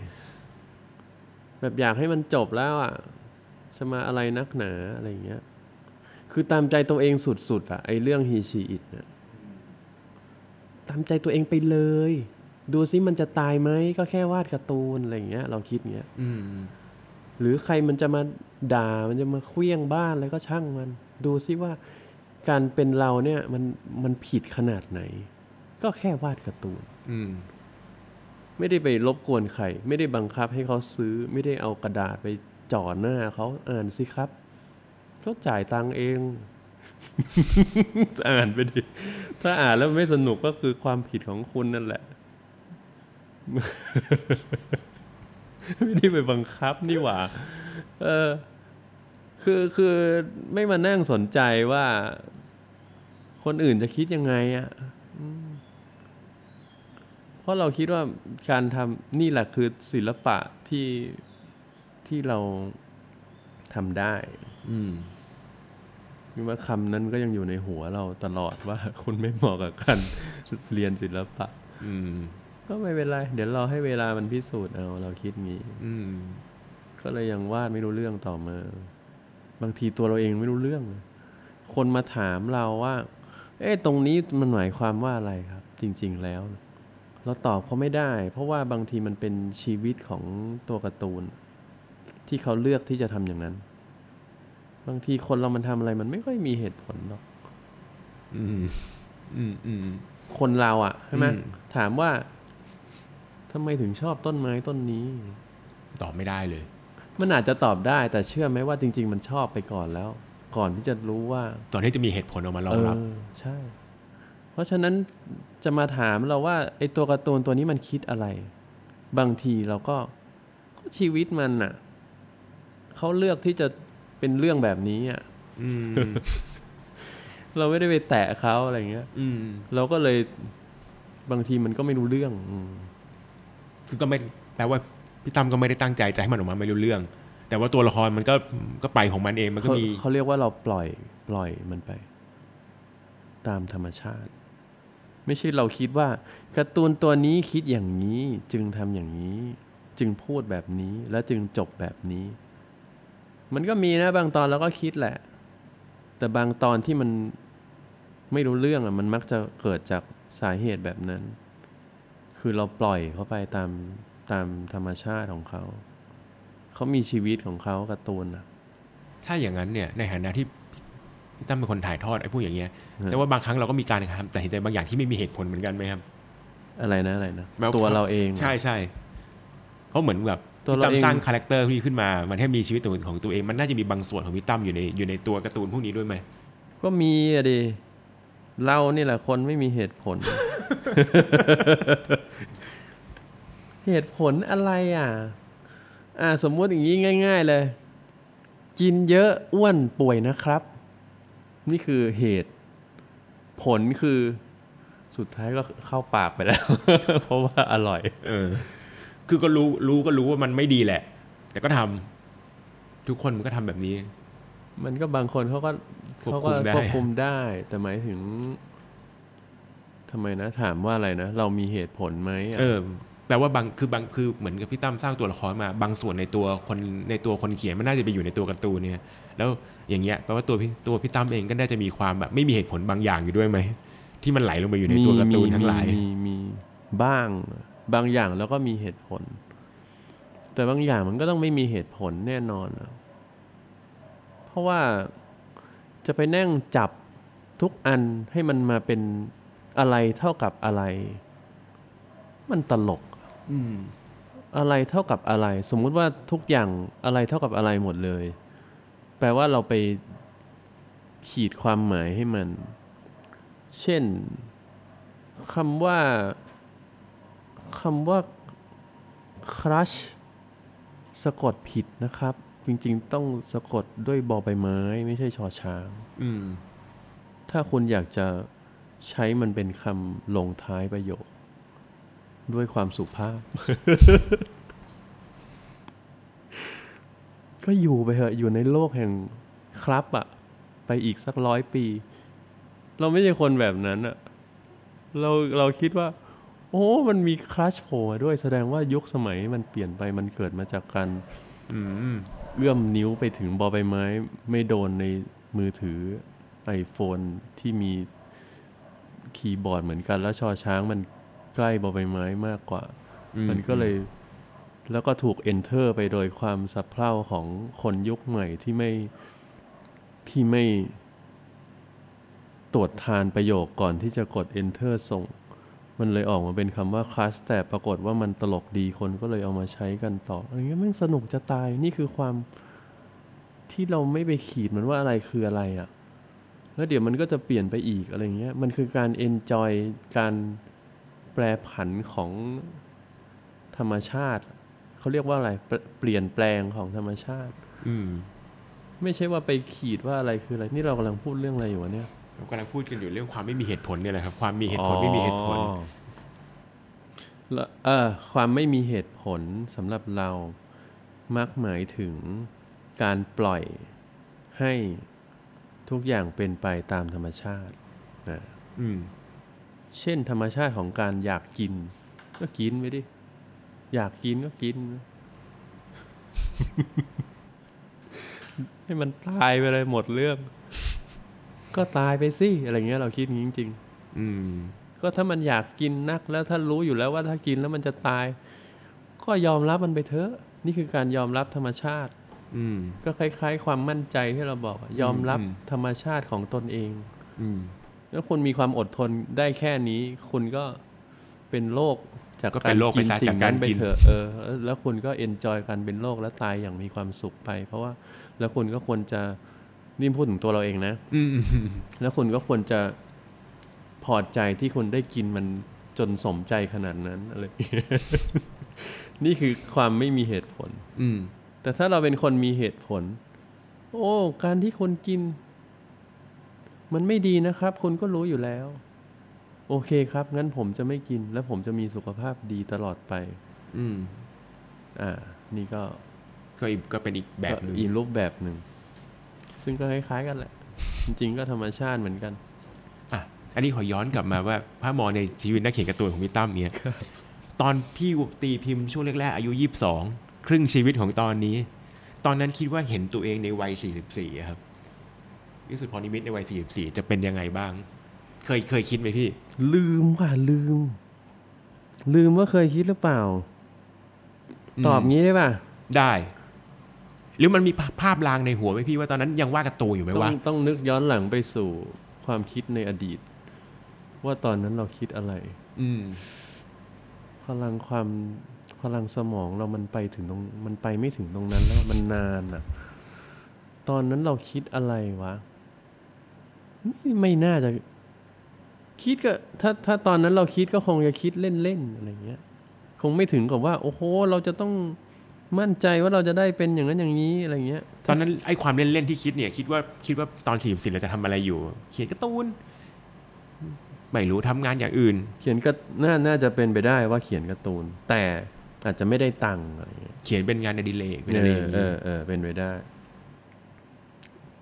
แบบอยากให้มันจบแล้วอะจะมาอะไรนักหนาอะไรอย่างเงี้ย คือตามใจตัวเองสุดๆอะไอเรื่องฮีชีอิตเนี่ยตามใจตัวเองไปเลย ดูซิมันจะตายไหมก็แค่วาดการ์ตูนอะไรอย่างเงี้ย เราคิดเงี้ยอืมหรือใครมันจะมาด่ามันจะมาเคลี้ยงบ้านอะไรก็ช่างมัน ดูซิว่าการเป็นเราเนี่ยมันมันผิดขนาดไหน ก็แค่วาดการ์ตูนอืมไม่ได้ไปรบกวนใครไม่ได้บังคับให้เขาซื้อ ไม่ได้เอากระดาษไปจ่อหน้าเขาอ่านสิครับเขาจ่ายตังค์เองอ่านไปดิถ้าอ่านแล้วไม่สนุกก็คือความผิดของคุณนั่นแหละ ไม่ได้ไปบังคับนี่หว่า เออ คือคือไม่มานั่งสนใจว่า คนอื่นจะคิดยังไงอะ่ะเพราะเราคิดว่าการทำนี่แหละคือศิลปะที่ที่เราทำได้ อืมนี่ว่าคำนั้นก็ยังอยู่ในหัวเราตลอดว่า คุณไม่เหมาะกับการเรียนศิลปะ อืม ก็ไม่เป็นไร เดี๋ยวรอให้เวลามันพิสูจน์เอาเราคิดงี้ อืม ก็เลยยังวาดไม่รู้เรื่องต่อมา บางทีตัวเราเองไม่รู้เรื่องเลยคนมาถามเราว่า เอ๊ะตรงนี้มันหมายความว่าอะไรครับ จริง ๆแล้ว เราตอบเขาไม่ได้ เพราะว่าบางทีมันเป็นชีวิตของตัวการ์ตูน ที่เขาเลือกที่จะทำอย่างนั้น บางทีคนเรามันทำอะไร มันไม่ค่อยมีเหตุผลหรอกอืม อืมอืมคนเราอะใช่ไหมอืมถามว่า ทำไมถึงชอบต้นไม้ต้นนี้ ตอบไม่ได้เลย มันอาจจะตอบได้แต่เชื่อไหมว่าจริง ๆ มันชอบไปก่อนแล้ว ก่อนที่จะรู้ว่าตอนที่จะมีเหตุผลออกมารอเองรับอใช่ เพราะฉะนั้นจะมาถามเราว่าไอ้ตัวการ์ตูนตัวนี้มันคิดอะไร บางทีเราก็ก็ชีวิตมันน่ะเขาเลือกที่จะเป็นเรื่องแบบนี้อะอืมเราไม่ได้ไปแตะเขาอะไรเงี้ยอืมเราก็เลยบางทีมันก็ไม่รู้เรื่องอืม คือก็ไม่แปลว่าพี่ตั้มก็ไม่ได้ตั้งใจจะให้มันออกมาไม่รู้เรื่อง แต่ว่าตัวละครมันก็ก็ไปของมันเองมันก็เขามีเขาเรียกว่าเราปล่อยปล่อยมันไป ตามธรรมชาติ ไม่ใช่เราคิดว่าการ์ตูนตัวนี้คิดอย่างนี้จึงทำอย่างนี้ จึงพูดแบบนี้แล้วจึงจบแบบนี้ มันก็มีนะบางตอนเราก็คิดแหละ แต่บางตอนที่มันไม่รู้เรื่องอะมันมักจะเกิดจากสาเหตุแบบนั้น คือเราปล่อยเขาไปตามตามธรรมชาติของเขา เขามีชีวิตของเขาการ์ตูนอะถ้าอย่างนั้นเนี่ยในฐานะที่พี่ตั้มเป็นคนถ่ายทอดไอ้พวกอย่างเงี้ยฮะแต่ว่าบางครั้งเราก็มีการทำตัดสินใจบางอย่างที่ไม่มีเหตุผลเหมือนกันไหมครับ อะไรนะอะไรนะแม้ว่าตัวเราเอง ใช่ใช่เพราะเหมือนแบบตัวพี่เราตั้มเองสร้าง character พวกนี้ขึ้นมา มันให้มีชีวิตตัวของตัวเอง มันน่าจะมีบางส่วนของพี่ตั้มอยู่ในอยู่ในตัวการ์ตูนพวกนี้ด้วยไหม ก็มีอะดิเรานี่แหละคนไม่มีเหตุผล เหตุผลอะไรอะ อ่า สมมุติอย่างนี้ง่าย ๆเลย กินเยอะอ้วนป่วยนะครับ นี่คือเหตุ ผลคือสุดท้ายก็เข้าปากไปแล้ว เพราะว่าอร่อย เออ คือก็รู้รู้ก็รู้ว่ามันไม่ดีแหละ แต่ก็ทำทุกคนมันก็ทำแบบนี้ มันก็บางคนเขาก็ควบเขาคุก็มได้ ควบคุมได้ แต่หมายถึง ทำไมนะถามว่าอะไรนะ เรามีเหตุผลไหมอะเออแปลว่าบางคือบางคือเหมือนกับพี่ตั้มสร้างตัวละครมา บางส่วนในตัวคนในตัวคนเขียนมันน่าจะไปอยู่ในตัวการ์ตูนเนี่ยแล้วอย่างเงี้ยแปลว่าตัวพี่ตัวพี่ตั้มเองก็น่าจะมีความแบบไม่มีเหตุผลบางอย่างอยู่ด้วยไหมที่มันไหลลงไปอยู่ในตัวการ์ตูนทั้งหลายมีมีบ้างบางอย่างแล้วก็มีเหตุผล แต่บางอย่างมันก็ต้องไม่มีเหตุผลแน่นอนอะเพราะว่าจะไปนั่งจับทุกอันให้มันมาเป็น อะไรเท่ากับอะไร มันตลกอืมอะไรเท่ากับอะไร สมมุติว่าทุกอย่างอะไรเท่ากับอะไรหมดเลย แปลว่าเราไปขีดความหมายให้มัน เช่นคำว่าคำว่า crush สะกดผิดนะครับ จริงๆ ต้องสะกดด้วยบอใบไม้ ไม่ใช่ชอช้างอืมถ้าคุณอยากจะ ใช้มันเป็นคำลงท้ายประโยค ด้วยความสุภาพ ก็อยู่ไปเถอะอยู่ในโลกแห่งครับอะไปอีกสักร้อยปี เราไม่ใช่คนแบบนั้นอะเราเราคิดว่า โอ้ มันมีคลัชโผล่มาด้วยแสดงว่ายุคสมัยมันเปลี่ยนไปมันเกิดมาจากการอืมเอื้อมนิ้วไปถึงบอใบไม้ ไม่โดนในมือถือ iPhone ที่มี คีย์บอร์ดเหมือนกัน แล้วชอช้างมันใกล้บอใบไม้มากกว่าอืมมันก็เลยแล้วก็ถูก enter ไปโดยความสับเพร่าของคนยุคใหม่ที่ไม่ที่ไม่ตรวจทานประโยคก่อนที่จะกด enter ส่ง มันเลยออกมาเป็นคำว่า class แต่ปรากฏว่ามันตลกดีคนก็เลยเอามาใช้กันต่ออะไรเงี้ยแมันสนุกจะตายนี่คือความที่เราไม่ไปขีดมันว่าอะไรคืออะไรอะ่ะ แล้วเดี๋ยวมันก็จะเปลี่ยนไปอีกอะไรเงี้ย มันคือการ enjoy การแปรผันของธรรมชาติ เขาเรียกว่าอะไรเปลเปลี่ยนแปลงของธรรมชาติ อืมไม่ใช่ว่าไปขีดว่าอะไรคืออะไร นี่เรากำลังพูดเรื่องอะไรอยู่วะเนี่ยเรากำลังพูดกันอยู่เรื่องความไม่มีเหตุผลเนี่ยแหละครับ ความมีเหตุผลไม่มีเหตุผลอ๋อแล้วเออความไม่มีเหตุผลสำหรับเรามักหมายถึงการปล่อยให้ ทุกอย่างเป็นไปตามธรรมชาตินะอืมเช่นธรรมชาติของการอยากกิน ก็กินไปดิ อยากกินก็กิน ให้มันตายไปเลยหมดเรื่อง ก็ตายไปสิอะไรเงี้ยเราคิดอย่างนี้จริงๆอืมก็ถ้ามันอยากกินนักแล้วถ้ารู้อยู่แล้วว่าถ้ากินแล้วมันจะตาย ก็ยอมรับมันไปเถอะ นี่คือการยอมรับธรรมชาติอืม ก็คล้าย ๆ ความมั่นใจที่เราบอกอะยอมรับอืมธรรมชาติของตนเองอืมแล้วคุณมีความอดทนได้แค่นี้ คุณก็เป็นโรคจากก็กาเป็รนโรคกินไปซะสิ่จางกนั้การนไปกินเถอะเออ แล้วคุณก็เอนจอยการเป็นโรคและตายอย่างมีความสุขไป เพราะว่าแล้วคุณก็ควรจะนี่พูดถึงตัวเราเองนะอืมแล้วคุณก็ควรจะพอใจที่คุณได้กินมันจนสมใจขนาดนั้นอะไรอย่างเงี้ยนี่คือความไม่มีเหตุผล อืม แต่ถ้าเราเป็นคนมีเหตุผล โอ้ การที่คุณกิน มันไม่ดีนะครับ คุณก็รู้อยู่แล้ว โอเคครับ งั้นผมจะไม่กิน แล้วผมจะมีสุขภาพดีตลอดไป อืม อ่า นี่ก็ ก็อีกก็เป็นอีกแบบหนึ่งก็อีกรูปแบบหนึ่ง ซึ่งก็คล้ายๆกันแหละ จริงๆ ก็ธรรมชาติเหมือนกัน อะ อันนี้ขอย้อนกลับมาว่าถ้ามองในชีวิตนักเขียนการ์ตูนของพี่ตั้มเนี่ย ตอนพี่ตีพิมพ์ช่วงแรกๆอายุยี่สิบสอง ครึ่งชีวิตของตอนนี้ ตอนนั้นคิดว่าเห็นตัวเองในวัยสี่สิบสี่ครับวิสุทธิพรนิมิตในวัยสี่สิบสี่จะเป็นยังไงบ้าง เคยเคยคิดไหมพี่ ลืมว่ะลืม ลืมว่าเคยคิดหรือเปล่าอืมตอบงี้ได้ป่ะ ได้ หรือมันมีภาภาพลางในหัวไหมพี่ว่าตอนนั้นยังวาดการ์ตูนอยู่ไหมต้อว่างต้องนึกย้อนหลังไปสู่ความคิดในอดีต ว่าตอนนั้นเราคิดอะไร อืมพลังความพ ลังสมองเรามันไปถึงตรงมันไปไม่ถึงตรงนั้นแล้วมันนานอะตอนนั้นเราคิดอะไรวะ ไม่ไม่น่าจะ คิดก็ถ้าถ้าตอนนั้นเราคิดก็คงจะคิดเล่นๆอะไรเงี้ย คงไม่ถึงกับว่า โอ้โห เราจะต้องมั่นใจว่าเราจะได้เป็นอย่างนั้นอย่างนี้อะไรเงี้ย ตอนนั้นไอ้ความเล่นๆที่คิดเนี่ย คิดว่าคิดว่าตอนสี่สิบเราจะทำอะไรอยู่ เขียนการ์ตูนไม่รู้ทำงานอย่างอื่น เขียนก็น่าน่าจะเป็นไปได้ว่าเขียนการ์ตูน แต่ อาจจะไม่ได้ตังค์อะไรเงี้ยเขียนเป็นงานอดิเรกเป็นเออะไรออย่างเอนี้อเออเป็นไปได้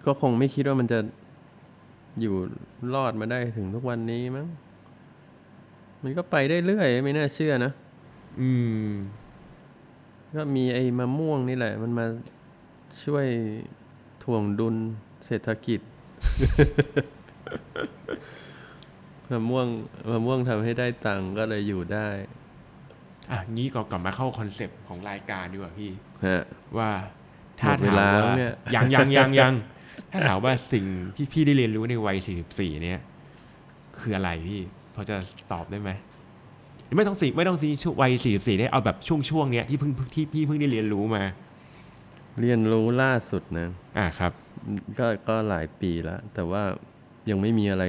ก็คงไม่คิดว่ามันจะอยู่รอดมาได้ถึงทุกวันนี้มั้งมันก็ไปได้เรื่อย ไม่น่าเชื่อนะ อืม ก็มีไอ้มะม่วงนี่แหละ มันมาช่วยถ่วงดุลเศรษฐกิจ มะม่วงมะม่วงทำให้ได้ตังค์ก็เลยอยู่ได้ อะงี้ก็กลับมาเข้า concept ของรายการดีกว่าพี่ฮะว่าถ้าหมดเวถามลาว่าแล้วเนี่ยยังยังยังยังถ้าถามว่าสิ่งที่พี่ได้เรียนรู้ในวัยสี่สิบสี่เนี่ย คืออะไรพี่พอจะตอบได้ไหมไม่ต้องสี่ไม่ต้องสี่ช่วงวัยสี่สิบสี่ได้เอาแบบช่วงช่วงๆเนี้ยที่เพิ่งที่พี่เพิ่งได้เรียนรู้มา เรียนรู้ล่าสุดนะอ่าครับ ก็ก็หลายปีแล้วแต่ว่ายังไม่มีอะไร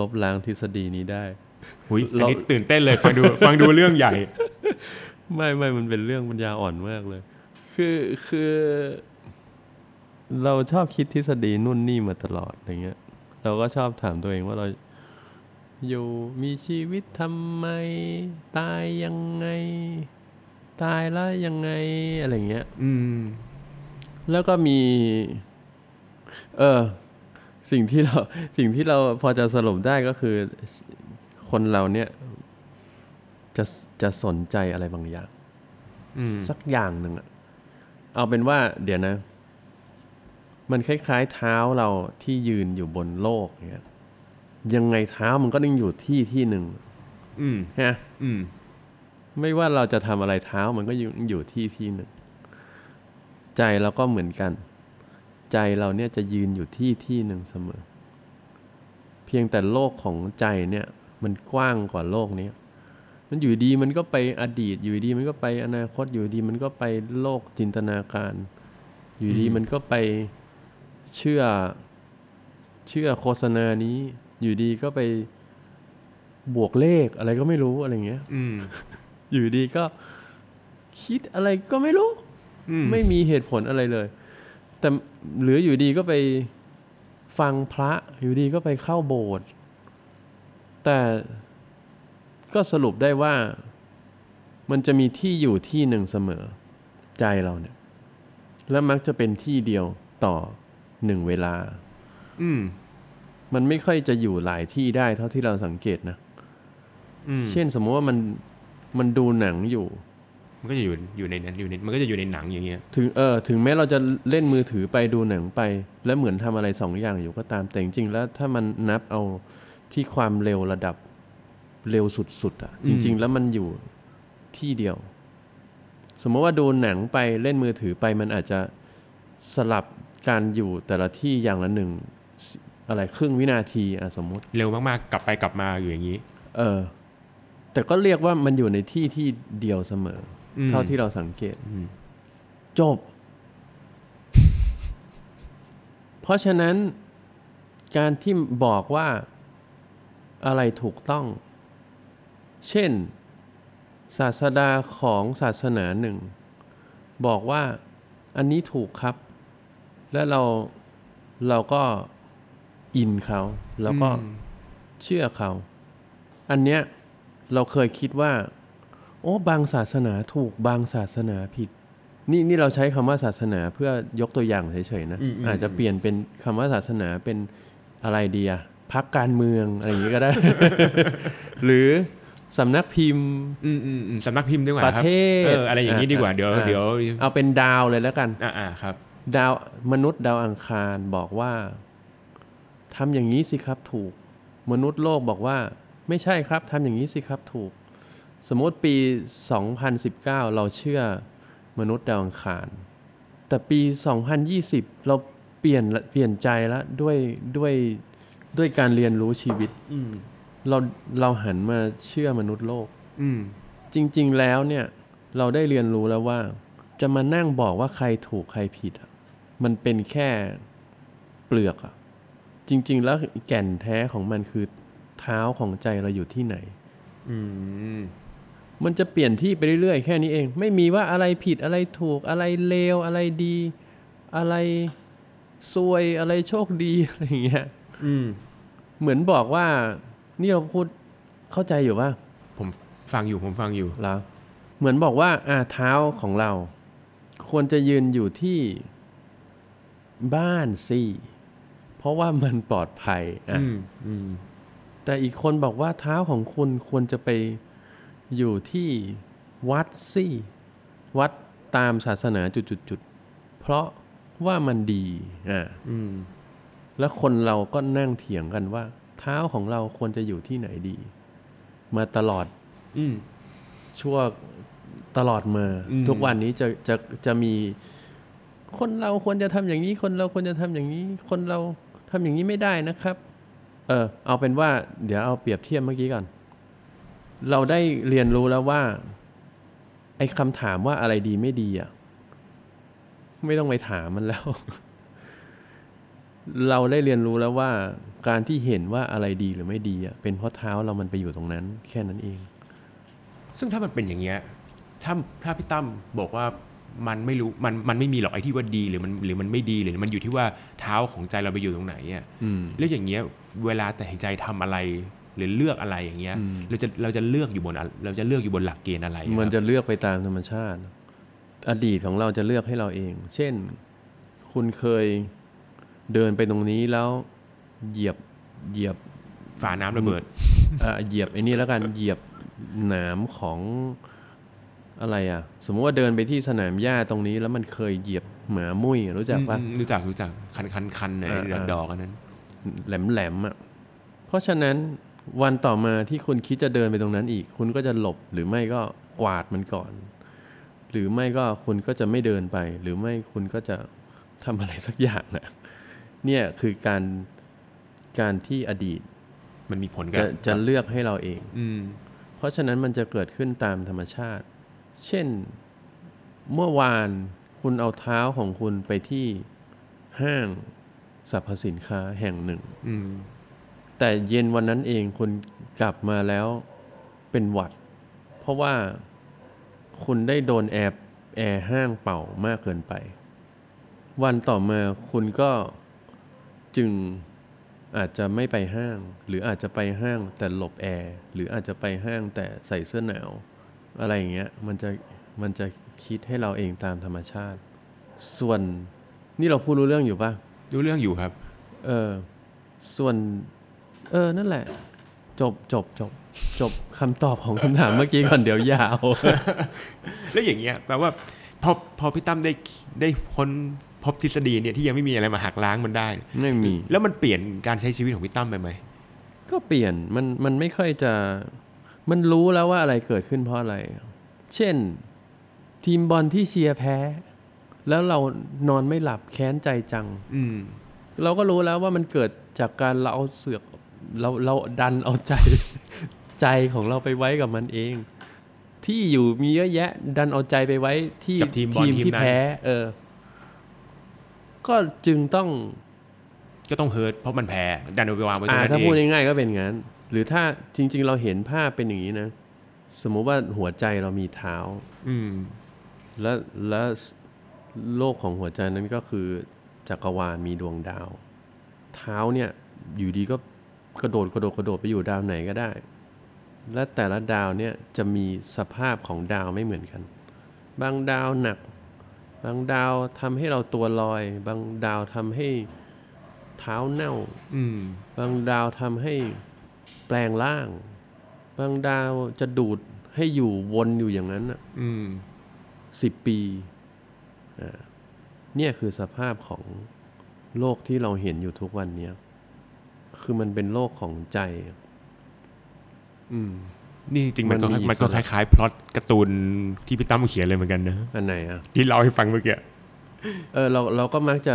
ลบล้างทฤษฎีนี้ได้ หุยอันเรานี้ตื่นเต้นเลยฟังดูฟังดูเรื่องใหญ่ ไม่ไม่มันเป็นเรื่องปัญญาอ่อนมากเลย คือคือ เราชอบคิดทฤษฎีนู่นนี่มาตลอดอะไรเงี้ย เราก็ชอบถามตัวเองว่าเราอยู่มีชีวิตทำไม ตายยังไง ตายแล้วยังไงอะไรเงี้ย อืม แล้วก็มี เออ สิ่งที่เรา สิ่งที่เราพอจะสรุปได้ก็คือ คนเราเนี่ย จะจะสนใจอะไรบางอย่างอืมสักอย่างหนึ่งอะเอาเป็นว่า เดี๋ยวนะ มันคล้ายๆเท้าเราที่ยืนอยู่บนโลกเนี้ยยังไงเท้ามันก็ต้องอยู่ที่ที่หนึ่งอืมฮะอืมไม่ว่าเราจะทำอะไรเท้ามันก็อยู่อยู่ที่ที่หนึ่ง ใจเราก็เหมือนกัน ใจเราเนี่ยจะยืนอยู่ที่ที่หนึ่งเสมอ เพียงแต่โลกของใจเนี่ย มันกว้างกว่าโลกนี้ มันอยู่ดีมันก็ไปอดีต อยู่ดีมันก็ไปอนาคต อยู่ดีมันก็ไปโลกจินตนาการ อยู่ดีมันก็ไปเชื่อเชื่อโฆษณานี้ อยู่ดีก็ไปบวกเลขอะไรก็ไม่รู้อะไรเงี้ย อืมอยู่ดีก็คิดอะไรก็ไม่รู้อืมไม่มีเหตุผลอะไรเลย แต่หรืออยู่ดีก็ไปฟังพระ อยู่ดีก็ไปเข้าโบสถ์ แต่ก็สรุปได้ว่ามันจะมีที่อยู่ที่หนึ่งเสมอใจเราเนี่ย และมักจะเป็นที่เดียวต่อหนึ่งเวลา อืม มันไม่ค่อยจะอยู่หลายที่ได้เท่าที่เราสังเกตนะอืมเช่นสมมติว่ามันมันดูหนังอยู่ มันก็จะอยู่อยู่ในนั้นอยู่ในมันก็จะอยู่ในหนังอย่างเงี้ย ถึงเออถึงแม้เราจะเล่นมือถือไปดูหนังไป แล้วเหมือนทำอะไรสองอย่างอยู่ก็ตามแต่จริงๆแล้วถ้ามันนับเอา ที่ความเร็วระดับเร็วสุดๆอะ จริง ๆ แล้วมันอยู่ที่เดียว สมมติว่าดูหนังไปเล่นมือถือไปมันอาจจะสลับการอยู่แต่ละที่อย่างละหนึ่งสิอะไรครึ่งวินาทีอะสมมุติ เร็วมากๆ กลับไปกลับมาอยู่อย่างนี้ เออ แต่ก็เรียกว่ามันอยู่ในที่ที่เดียวเสมออมเท่าที่เราสังเกตอืมจบ เพราะฉะนั้นการที่บอกว่า อะไรถูกต้อง เช่น ศาสดาของศาสนาหนึ่ง บอกว่าอันนี้ถูกครับ และเราเราก็อินเขาแล้วก็อืมเชื่อเขา อันเนี้ยเราเคยคิดว่า โอ้บางศาสนาถูกบางศาสนาผิด นี่นี่เราใช้คำว่าศาสนาเพื่อยกตัวอย่างเฉยๆนะอืมอืมอาจจะเปลี่ยนเป็นคำว่าศาสนาเป็นอะไรดีอะ พักการเมืองอะไรอย่างนี้ก็ได้ หรือสำนักพิมพ์อืมอืมอืมสำนักพิมพ์ดีกว่าประครับเทศเอออะไรอย่างนี้ดีกว่าเดี๋ยวอ่าเดี๋ยวเอาเป็นดาวเลยแล้วกันอ่าอ่าครับ ดาวมนุษย์ดาวอังคารบอกว่าทำอย่างนี้สิครับถูก มนุษย์โลกบอกว่า ไม่ใช่ครับทำอย่างนี้สิครับถูก สมมติปี 2019 เราเชื่อมนุษย์ดาวอังคาร แต่ปี 2020 เราเปลี่ยนละเปลี่ยนใจแล้วด้วยด้วย ด้วยการเรียนรู้ชีวิตอืมเราเราหันมาเชื่อมนุษย์โลกอืมจริง ๆ แล้วเนี่ย เราได้เรียนรู้แล้วว่า จะมานั่งบอกว่าใครถูกใครผิดอะมันเป็นแค่เปลือกอะจริง ๆ แล้วแก่นแท้ของมันคือเท้าของใจเราอยู่ที่ไหนอืมมันจะเปลี่ยนที่ไปเรื่อยๆ แค่นี้เอง ไม่มีว่าอะไรผิดอะไรถูกอะไรเลวอะไรดี อะไรซวยอะไรโชคดีอะไรอย่างเงี้ย อืม เหมือนบอกว่า นี่เราพูดเข้าใจอยู่ว่า ผมฟังอยู่ผมฟังอยู่แล้วเหมือนบอกว่า อ่าเท้าของเรา ควรจะยืนอยู่ที่บ้านสิเพราะว่ามันปลอดภัยอะอืมอืมแต่อีกคนบอกว่าเท้าของคุณควรจะไปอยู่ที่วัดสิวัดตามศาสนาจุดๆๆเพราะว่ามันดีอะอืม แล้วคนเราก็นั่งเถียงกันว่า เท้าของเราควรจะอยู่ที่ไหนดี มาตลอด อืมชั่วตลอดมาอืมทุกวันนี้จะจะจะมี คนเราควรจะทำอย่างนี้ คนเราควรจะทำอย่างนี้ คนเราทำอย่างนี้ไม่ได้นะครับ เออ เอาเป็นว่า เดี๋ยวเอาเปรียบเทียบเมื่อกี้ก่อน เราได้เรียนรู้แล้วว่า ไอ้คำถามว่าอะไรดีไม่ดีอะ ไม่ต้องไปถามมันแล้ว เราได้เรียนรู้แล้วว่าการที่เห็นว่าอะไรดีหรือไม่ดีอะเป็นเพราะเท้าเรามันไปอยู่ตรงนั้น แค่นั้นเอง ซึ่งถ้ามันเป็นอย่างเงี้ยถ้าถ้าพี่ตั้มบอกว่ามันไม่รู้มันมันไม่มีหรอกไอ้ที่ว่าดีหรือมันหรือมันไม่ดีหรือมันอยู่ที่ว่าเท้าของใจเราไปอยู่ตรงไหนอะอืมแล้วอย่างเงี้ยเวลาตัดสินใจทำอะไรหรือเลือกอะไรอย่างเงี้ยอืมเราจะเราจะเลือกอยู่บนอะเราจะเลือกอยู่บนหลักเกณฑ์อะไรครับมันจะเลือกไปตามธรรมชาติ อดีตของเราจะเลือกให้เราเอง เช่น คุณเคย เดินไปตรงนี้แล้วเหยียบเหยียบฝาน้ำระเบิดอะเหยียบไอ้นี่แล้วกันเหยียบหนามของอะไรอะ สมมติว่าเดินไปที่สนามหญ้าตรงนี้ แล้วมันเคยเหยียบหมามุ้ยรู้จักปะ อืมรู้จักรู้จักคันคันคันๆๆอ่าไอ้อ่าดอกๆอันนั้น แหลมแหลมๆอะ เพราะฉะนั้นวันต่อมาที่คุณคิดจะเดินไปตรงนั้นอีก คุณก็จะหลบหรือไม่ก็กวาดมันก่อน หรือไม่ก็คุณก็จะไม่เดินไป หรือไม่คุณก็จะทำอะไรสักอย่างนะ เนี่ยคือการการที่อดีตมันมีผลกัจะจะเลือกให้เราเอง อืมเพราะฉะนั้นมันจะเกิดขึ้นตามธรรมชาติ เช่นเมื่อวานคุณเอาเท้าของคุณไปที่ห้างสรรพสินค้าแห่งหนึ่งอืมแต่เย็นวันนั้นเองคุณกลับมาแล้วเป็นหวัด เพราะว่าคุณได้โดนแอร์แอร์ห้างเป่ามากเกินไป วันต่อมาคุณก็ จึงอาจจะไม่ไปห้าง หรืออาจจะไปห้างแต่หลบแอร์หรืออาจจะไปห้างแต่ใส่เสื้อหนาวอะไรอย่างเงี้ยมันจะมันจะคิดให้เราเองตามธรรมชาติ ส่วนนี่เราพูดรู้เรื่องอยู่ปะรู้เรื่องอยู่ครับ เออส่วน เออนั่นแหละ จบจบจบจบคำตอบของคำถามเมื่อกี้ก่อนเดี๋ยวยาว แล้วอย่างเงี้ยแปลว่าพอพอพี่ตั้มได้ได้ค้น พบทฤษฎีเนี่ยที่ยังไม่มีอะไรมาหักล้างมันได้ ไม่มี แล้วมันเปลี่ยนการใช้ชีวิตของพี่ตั้มไปไหม ก็เปลี่ยนมันมันไม่ค่อยจะ มันรู้แล้วว่าอะไรเกิดขึ้นเพราะอะไร เช่น ทีมบอลที่เชียร์แพ้ แล้วเรานอนไม่หลับแค้นใจจัง อืมเราก็รู้แล้วว่ามันเกิดจากการเราเอาเสือกเราเราดันเอาใจใจของเราไปไว้กับมันเอง ที่อยู่มีเยอะแยะ ดันเอาใจไปไว้ที่กับทีมบอลทีมที่นั้นแพ้ เออ ก็จึงต้องก็ต้องเฮิร์ตเพราะมันแพ้ดันเอาไปวางไว้ตรงอ่านั้นถ้าเอพูดงง่ายๆก็เป็นงั้น หรือถ้าจริง ๆ เราเห็นภาพเป็นอย่างนี้นะ สมมุติว่าหัวใจเรามีเท้า อืม และและโลกของหัวใจนั้นก็คือจักรวาลมีดวงดาว เท้าเนี่ยอยู่ดีก็กระโดดกระโดดกระโดดไปอยู่ดาวไหนก็ได้ และแต่ละดาวเนี่ยจะมีสภาพของดาวไม่เหมือนกัน บางดาวหนัก บางดาวทำให้เราตัวลอย บางดาวทำให้เท้าเน่า อืม บางดาวทำให้แปลงร่าง บางดาวจะดูดให้อยู่วนอยู่อย่างนั้นน่ะอืมสิบปีอ่าเนี่ยคือสภาพของโลกที่เราเห็นอยู่ทุกวันเนี้ย คือมันเป็นโลกของใจ อืม นี่จริงๆมันก็มันมีมันก็อิสคระ ล้ายๆพล็อตการ์ตูนที่พี่ตั้มเขียนเลยเหมือนกันนะอันไหนอะ ที่เล่าให้ฟังเมื่อกี้เออเราเราก็มักจะ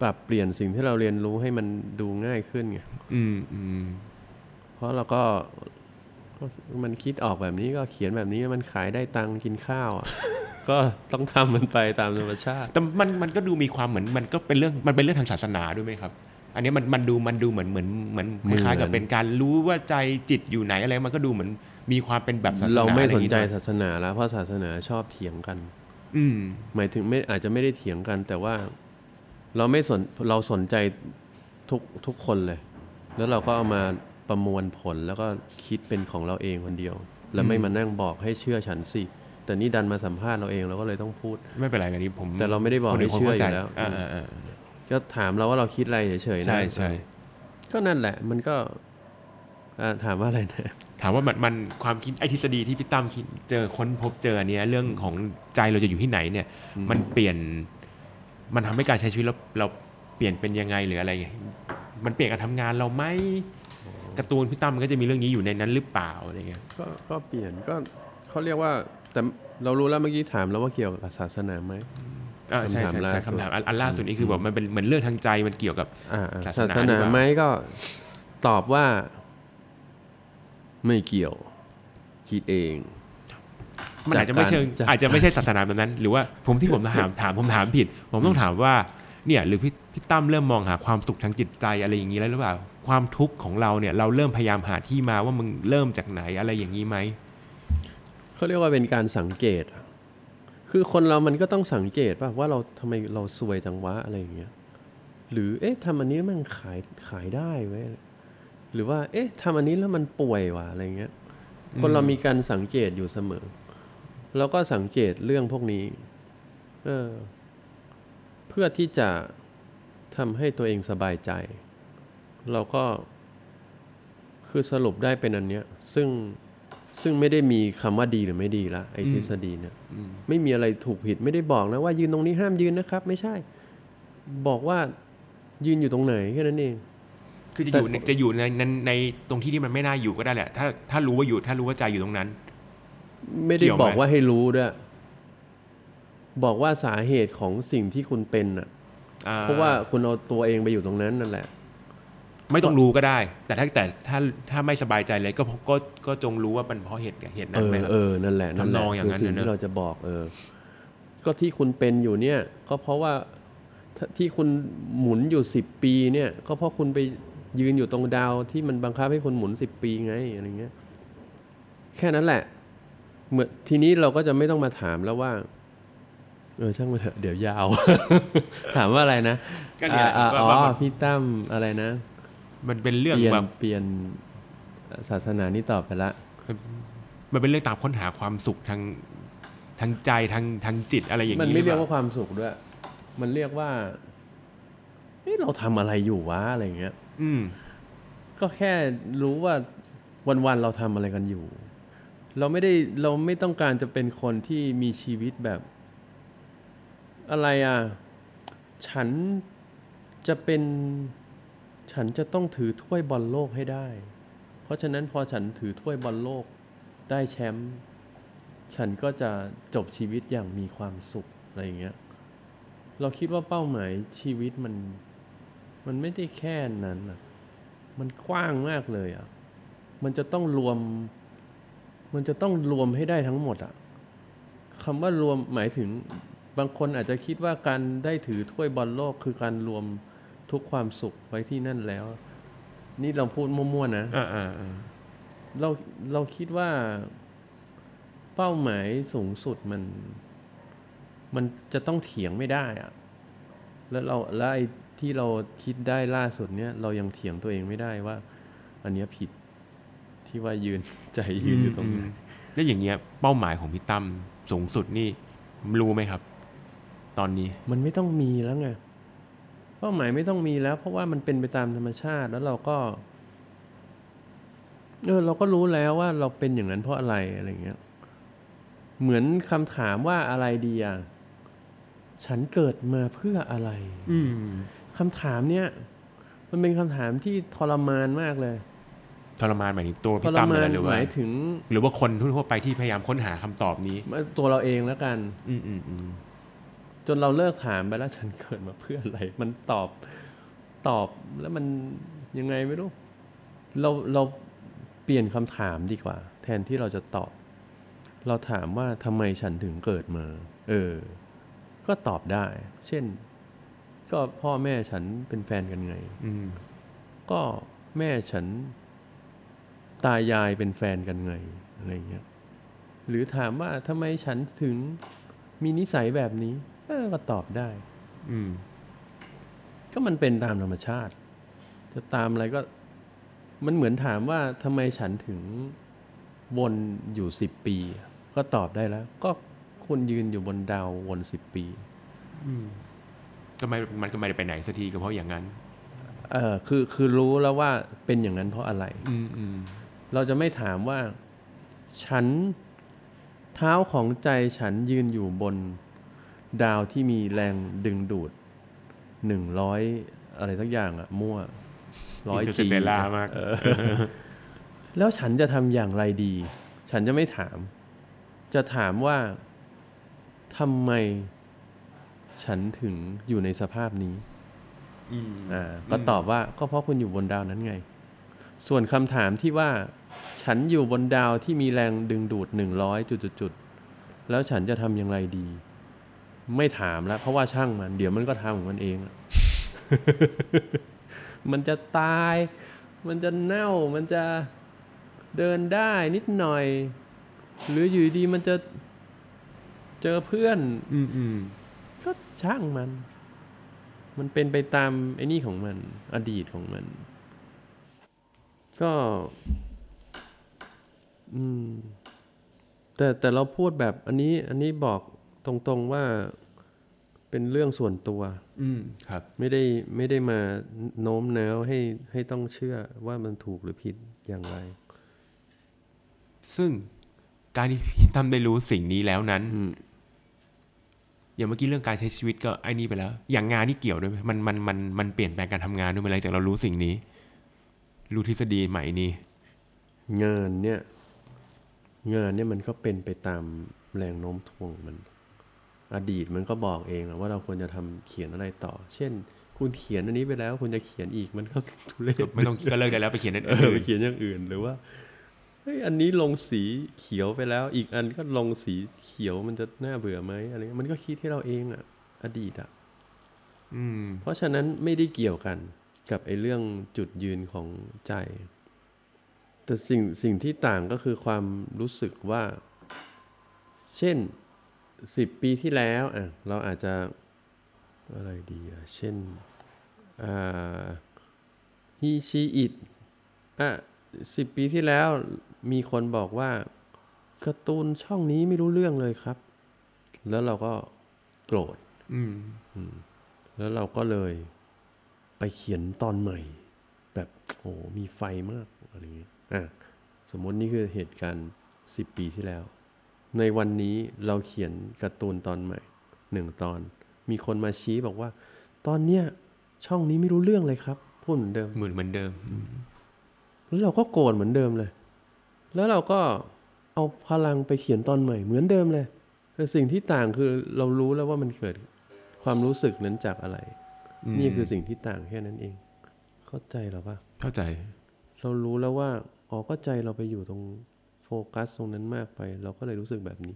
ปรับเปลี่ยนสิ่งที่เราเรียนรู้ให้มันดูง่ายขึ้นไง อืมอืมเพราะเราก็ก็มันคิดออกแบบนี้ก็เขียนแบบนี้มันขายได้ตังค์กินข้าวอะ ก็ต้องทำมันไปตามธรรมชาติ แต่มันมันก็ดูมีความเหมือนมันก็เป็นเรื่องมันเป็นเรื่องทางศาสนาด้วยไหมครับ อันนี้มันมันดูมันดูเหมือนเหมือนเหมือนคล้ายๆกับเหมือนเป็นการรู้ว่าใจจิตอยู่ไหนอะไรมันก็ดูเหมือนมีความเป็นแบบศาสนาเราไม่อะสอนย่างงี้ใจด้วยศาสนาแล้วเพราะศาสนาชอบเถียงกัน อืมหมายถึงไม่อาจจะไม่ได้เถียงกัน แต่ว่าเราไม่สนเราสนใจทุกทุกคนเลย แล้วเราก็เอามาประมวลผลแล้วก็คิดเป็นของเราเองคนเดียว แล้วไม่อืมมานั่งบอกให้เชื่อฉันสิแต่นี่ดันมาสัมภาษณ์เราเองเราก็เลยต้องพูด ไม่เป็นไรกันนี้ผมแต่เราไม่ได้บอกคนนให้เชื่ออยู่ข้าใจแล้วอ่าอ่าอ่า ก็ถามเราว่าเราคิดอะไรเฉยๆนะใช่ใช่ก็นั่นแหละ มันก็อ่าถามว่าอะไรนะถามว่ามันมันความคิดไอ้ทฤษฎีที่พี่ตั้มคิดเจอค้นพบเจออันเนี้ยเรื่องของใจเราจะอยู่ที่ไหนเนี่ย มันเปลี่ยน มันทำให้การใช้ชีวิตเราเราเปลี่ยนเป็นยังไงหรืออะไร มันเปลี่ยนการทำงานเราไหมการ์ตูนพี่ตั้มมันก็จะมีเรื่องนี้อยู่ในนั้นหรือเปล่าอะไรเงี้ยก็ก็เปลี่ยนก็เขาเรียกว่าแต่เรารู้แล้วเมื่อกี้ถามแล้วว่าเกี่ยวกับศาสนาไหมอ่า ใช่คำถามใช่ล่าใช่สุดคำถามอันอันล่าสุดนี่คือแบบมันเป็นเหมือนเรื่องทางใจมันเกี่ยวกับอ่าอ่าศาศาสสนานาดีกว่าไหมก็ตอบว่า ไม่เกี่ยว คิดเอง มันอาจจะไม่เชิงจากการอาจจะไม่ใช่ศาสนาแบบนั้น หรือว่าผมที่ผมถามถามผมถามผิด ผมต้องถามว่า เนี่ย หรือพี่พี่ตั้มเริ่มมองหาความสุขทางจิตใจอะไรอย่างนี้แล้วหรือเปล่าความทุกข์ของเราเนี่ย เราเริ่มพยายามหาที่มาว่ามึงเริ่มจากไหนอะไรอย่างนี้ไหมเขาเรียกว่าเป็นการสังเกตอะ คือคนเรามันก็ต้องสังเกตป่ะว่าเราทำไมเราซวยจังวะอะไรอย่างเงี้ยหรือเอ๊ะทำอันนี้มันขายขายได้เว้ยหรือว่า เอ๊ะทำอันนี้แล้วมันป่วยว่ะอะไรเงี้ย คนเรามีการสังเกตอยู่เสมอ แล้วก็สังเกตเรื่องพวกนี้ เออ เพื่อที่จะทำให้ตัวเองสบายใจ เราก็คือสรุปได้เป็นอันเนี้ย ซึ่ง ซึ่งไม่ได้มีคำว่าดีหรือไม่ดีละไอ้ทฤษฎีเนี่ยไม่มีอะไรถูกผิดไม่ได้บอกนะว่ายืนตรงนี้ห้ามยืนนะครับ ไม่ใช่ บอกว่ายืนอยู่ตรงไหนแค่นั้นเองคือจะแต่อยู่ในจะอยู่ในในในตรงที่ที่มันไม่น่าอยู่ก็ได้แหละ ถ้าถ้ารู้ว่าอยู่ถ้ารู้ว่าใจอยู่ตรงนั้น ไม่ได้เกี่ยวไหมบอกว่าให้รู้ด้วยบอกว่าสาเหตุของสิ่งที่คุณเป็นอะอ่เพราะว่าคุณเอาตัวเองไปอยู่ตรงนั้นนั่นแหละ ไม่ต้องรู้ก็ได้ แต่ถ้าแต่ถ้าถ้าไม่สบายใจเลยก็เพราะก็ก็จงรู้ว่ามันเพราะเหตุเหตุเอนั้นไหมอครับ เออนั่นแหละนั่นแหทำนละองอย่างคือนั้นสิ่งน่ะที่เนอะ เราจะบอกเออ ก็ที่คุณเป็นอยู่เนี่ย ก็เพราะว่าถ้าที่คุณหมุนอยู่สิบปีเนี่ย ก็เพราะคุณไปยืนอยู่ตรงดาวที่มันบังคับให้คุณหมุนสิบปีไงอะไรเงี้ย แค่นั้นแหละเหมือนทีนี้เราก็จะไม่ต้องมาถามแล้วว่า เออช่างมันเถอะเดี๋ยวยาว ถามว่าอะไรนะก็เนี่ยอ่าว่าอ๋อว่ามันพี่ตั้มอะไรนะ มันเป็นเรื่องเปลี่ยนแบบเปลี่ยนศาสนานี่ตอบไปละ มันเป็นเรื่องตามค้นหาความสุขทางทางใจทางทางจิตอะไรอย่างมันนี้ไม่หเรียกอปว่าความสุขด้วย มันเรียกว่าเฮ้เราทำอะไรอยู่วะอะไรเงี้ย อืม ก็แค่รู้ว่าวันๆเราทำอะไรกันอยู่ เราไม่ได้เราไม่ต้องการจะเป็นคนที่มีชีวิตแบบ อะไรอะ ฉันจะเป็น ฉันจะต้องถือถ้วยบอลโลกให้ได้ เพราะฉะนั้นพอฉันถือถ้วยบอลโลกได้แชมป์ฉันก็จะจบชีวิตอย่างมีความสุขอะไรอย่างเงี้ย เราคิดว่าเป้าหมายชีวิตมัน มันไม่ได้แค่นั้นอะมันกว้างมากเลยอะ มันจะต้องรวม มันจะต้องรวมให้ได้ทั้งหมดอะคำว่ารวมหมายถึงบางคนอาจจะคิดว่าการได้ถือถ้วยบอลโลกคือการรวม ทุกความสุขไว้ที่นั่นแล้ว นี่เราพูดมั่วๆนะอ่าอ่าอ่าเราเราคิดว่าเป้าหมายสูงสุดมัน มันจะต้องเถียงไม่ได้อะแล้วเราแล้วไอ้ที่เราคิดได้ล่าสุดเนี้ยเรายังเถียงตัวเองไม่ได้ว่า อันเนี้ยผิดที่ว่ายืนใจยืนอยู่ตรงนั้นมแล้วอย่างเงี้ยเป้าหมายของพี่ตั้มสูงสุดนี่รู้ไหมครับ ตอนนี้มันไม่ต้องมีแล้วไงเป้าหมายไม่ต้องมีแล้ว เพราะว่ามันเป็นไปตามธรรมชาติแล้วเราก็เออเราก็รู้แล้วว่าเราเป็นอย่างนั้นเพราะอะไรอะไรเงี้ย เหมือนคำถามว่าอะไรดีอะฉันเกิดมาเพื่ออะไรอืมคำถามเนี้ยมันเป็นคำถามที่ทรมานมากเลย ทรมานหมายถึงตัวทพี่รตั้มมาเลยนหรือหว่ามายถึง หรือว่าคนทั่วๆไปที่พยายามค้นหาคำตอบนี้ ตัวเราเองแล้วกัน อืมอืมอืม จนเราเลิกถามไปแล้วฉันเกิดมาเพื่ออะไร มันตอบตอบแล้วมันยังไงไม่รู้ เราเราเปลี่ยนคำถามดีกว่า แทนที่เราจะตอบ เราถามว่าทำไมฉันถึงเกิดมา เออ ก็ตอบได้ เช่น ก็พ่อแม่ฉันเป็นแฟนกันไงอืมก็แม่ฉัน ตายายเป็นแฟนกันไงอะไรเงี้ยหรือถามว่าทำไมฉันถึงมีนิสัยแบบนี้ เออก็ตอบได้ อืม ก็มันเป็นตามธรรมชาติ จะตามอะไรก็ มันเหมือนถามว่าทำไมฉันถึงวนอยู่สิบปี ก็ตอบได้แล้ว ก็คุณยืนอยู่บนดาววนสิบปีก็ไม่มันก็ไม่ได้ไปไหนสักทีก็เพราะอย่างนั้น เออคือคือรู้แล้วว่าเป็นอย่างนั้นเพราะอะไร อืมอืมเราจะไม่ถามว่า ฉันเท้าของใจฉันยืนอยู่บน ดาวที่มีแรงดึงดูดหนึ่งร้อยอะไรสักอย่างอะมั่วร้อยจี Interstellar มากแล้วฉันจะทำอย่างไรดี ฉันจะไม่ถาม จะถามว่าทำไมฉันถึงอยู่ในสภาพนี้อืมอ่าก็ตอบว่าก็เพราะคุณอยู่บนดาวนั้นไง ส่วนคำถามที่ว่า ฉันอยู่บนดาวที่มีแรงดึงดูดหนึ่งร้อยจุดๆๆแล้วฉันจะทำอย่างไรดี ไม่ถามแล้ว เพราะว่าช่างมัน เดี๋ยวมันก็ทำของมันเองอะมันจะตาย มันจะเน่า มันจะเดินได้นิดหน่อย หรืออยู่ดีๆมันจะเจอเพื่อนอืมอืมก็ช่างมัน มันเป็นไปตามไอ้นี่ของมัน อดีตของมัน ก็ อืม แต่แต่เราพูดแบบอันนี้ อันนี้บอก ตรงๆว่าเป็นเรื่องส่วนตัว อืมครับ ไม่ได้ไม่ได้มาโน้มน้าวให้ให้ต้องเชื่อว่ามันถูกหรือผิดอย่างไร ซึ่งการที่พี่ตั้มได้รู้สิ่งนี้แล้วนั้นอืมอย่างเมื่อกี้เรื่องการใช้ชีวิตก็ไอ้นี่ไปแล้ว อย่างงานนี่เกี่ยวด้วยไหมมันมันมันมันเปลี่ยนแปลงการทำงานด้วยไหมหลังจากเรารู้สิ่งนี้ รู้ทฤษฎีใหม่นี้งานเนี่ย งานเนี่ยมันก็เป็นไปตามแรงโน้มถ่วงมัน อดีตมันก็บอกเองอะว่าเราควรจะทำเขียนอะไรต่อ เช่น คุณเขียนอันนี้ไปแล้ว คุณจะเขียนอีกมันก็ทุเรศไม่ต้องก็เลิกได้แล้วไปเขียนนั่นเอเอองไปเขียนอย่างอื่นหรือว่าเฮ้ยอันนี้ลงสีเขียวไปแล้ว อีกอันก็ลงสีเขียวมันจะน่าเบื่อไหมอะไรเงี้ยมันก็คิดให้เราเองอะอดีตอะอืม เพราะฉะนั้นไม่ได้เกี่ยวกันกับไอ้เรื่องจุดยืนของใจ แต่สิ่งสิ่งที่ต่างก็คือความรู้สึกว่า เช่น สิบปีที่แล้วอะเราอาจจะอะไรดีอะเช่นอ่าฮีชีอิดอะสิบปีที่แล้วมีคนบอกว่าการ์ตูนช่องนี้ไม่รู้เรื่องเลยครับ แล้วเราก็โกรธอืมแล้วเราก็เลยไปเขียนตอนใหม่ แบบโอ้มีไฟมากอะไรอย่างงี้อะสมมตินี่คือเหตุการณ์สิบปีที่แล้ว ในวันนี้เราเขียนการ์ตูนตอนใหม่หนึ่งตอน มีคนมาชี้บอกว่า ตอนเนี้ยช่องนี้ไม่รู้เรื่องเลยครับพูดเหมือนเดิมเหมือนเหมือนเดิมแล้วเราก็โกรธเหมือนเดิมเลย แล้วเราก็เอาพลังไปเขียนตอนใหม่ เหมือนเดิมเลยแต่สิ่งที่ต่างคือเรารู้แล้วว่ามันเกิดความรู้สึกนั้นจากอะไรอืมนี่คือสิ่งที่ต่างแค่นั้นเอง เข้าใจหรอปะเข้าใจ เรารู้แล้วว่าอ๋อก็ใจเราไปอยู่ตรง โฟกัสตรงนั้นมากไป เราก็เลยรู้สึกแบบนี้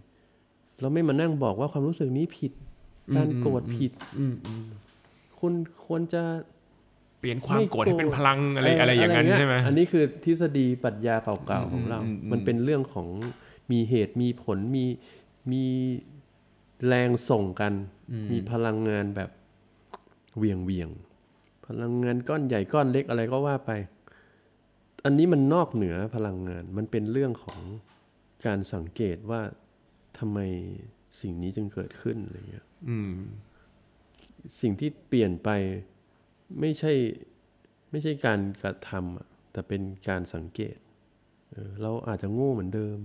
เราไม่มานั่งบอกว่าความรู้สึกนี้ผิด การโกรธผิดอืมอืมคุณควรจะเปลี่ยนความไม่โกรธให้เป็นโกรธพลังอะไรเอะไรอย่างนั้นเใช่ไหมอันนี้คือทฤษฎีปรัชญาเก่าๆของเราอืมอืมมันเป็นเรื่องของมีเหตุมีผลมีมีแรงส่งกัน มีพลังงานแบบเหวียงเวียงๆพลังงานก้อนใหญ่ก้อนเล็กอะไรก็ว่าไป อันนี้มันนอกเหนือพลังงาน มันเป็นเรื่องของการสังเกตว่าทำไมสิ่งนี้จึงเกิดขึ้นอะไรเงี้ยอืมสิ่งที่เปลี่ยนไปไม่ใช่ไม่ใช่การกระทำอะแต่เป็นการสังเกตเออเราอาจจะโง่เหมือนเดิม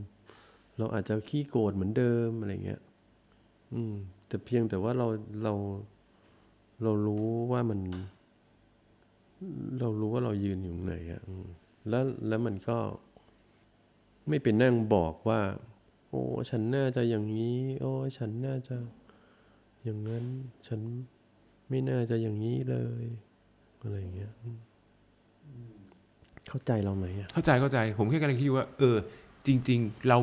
เราอาจจะขี้โกรธเหมือนเดิมอะไรเงี้ยอืม แต่เพียงแต่ว่าเราเราเรารู้ว่ามัน เรารู้ว่าเรายืนอยู่ตรงไหนอะอืม แล้วแล้วมันก็ไม่เป็นนั่งบอกว่า โอ้ฉันน่าจะอย่างนี้ โอ้ฉันน่าจะอย่างนั้น ฉันไม่น่าจะอย่างนี้เลยอะไรอย่างเงี้ยเข้าใจเราไหมอะเข้าใจเข้าใจ ผมแค่กำลังคิดว่า เออ จริง ๆ เรา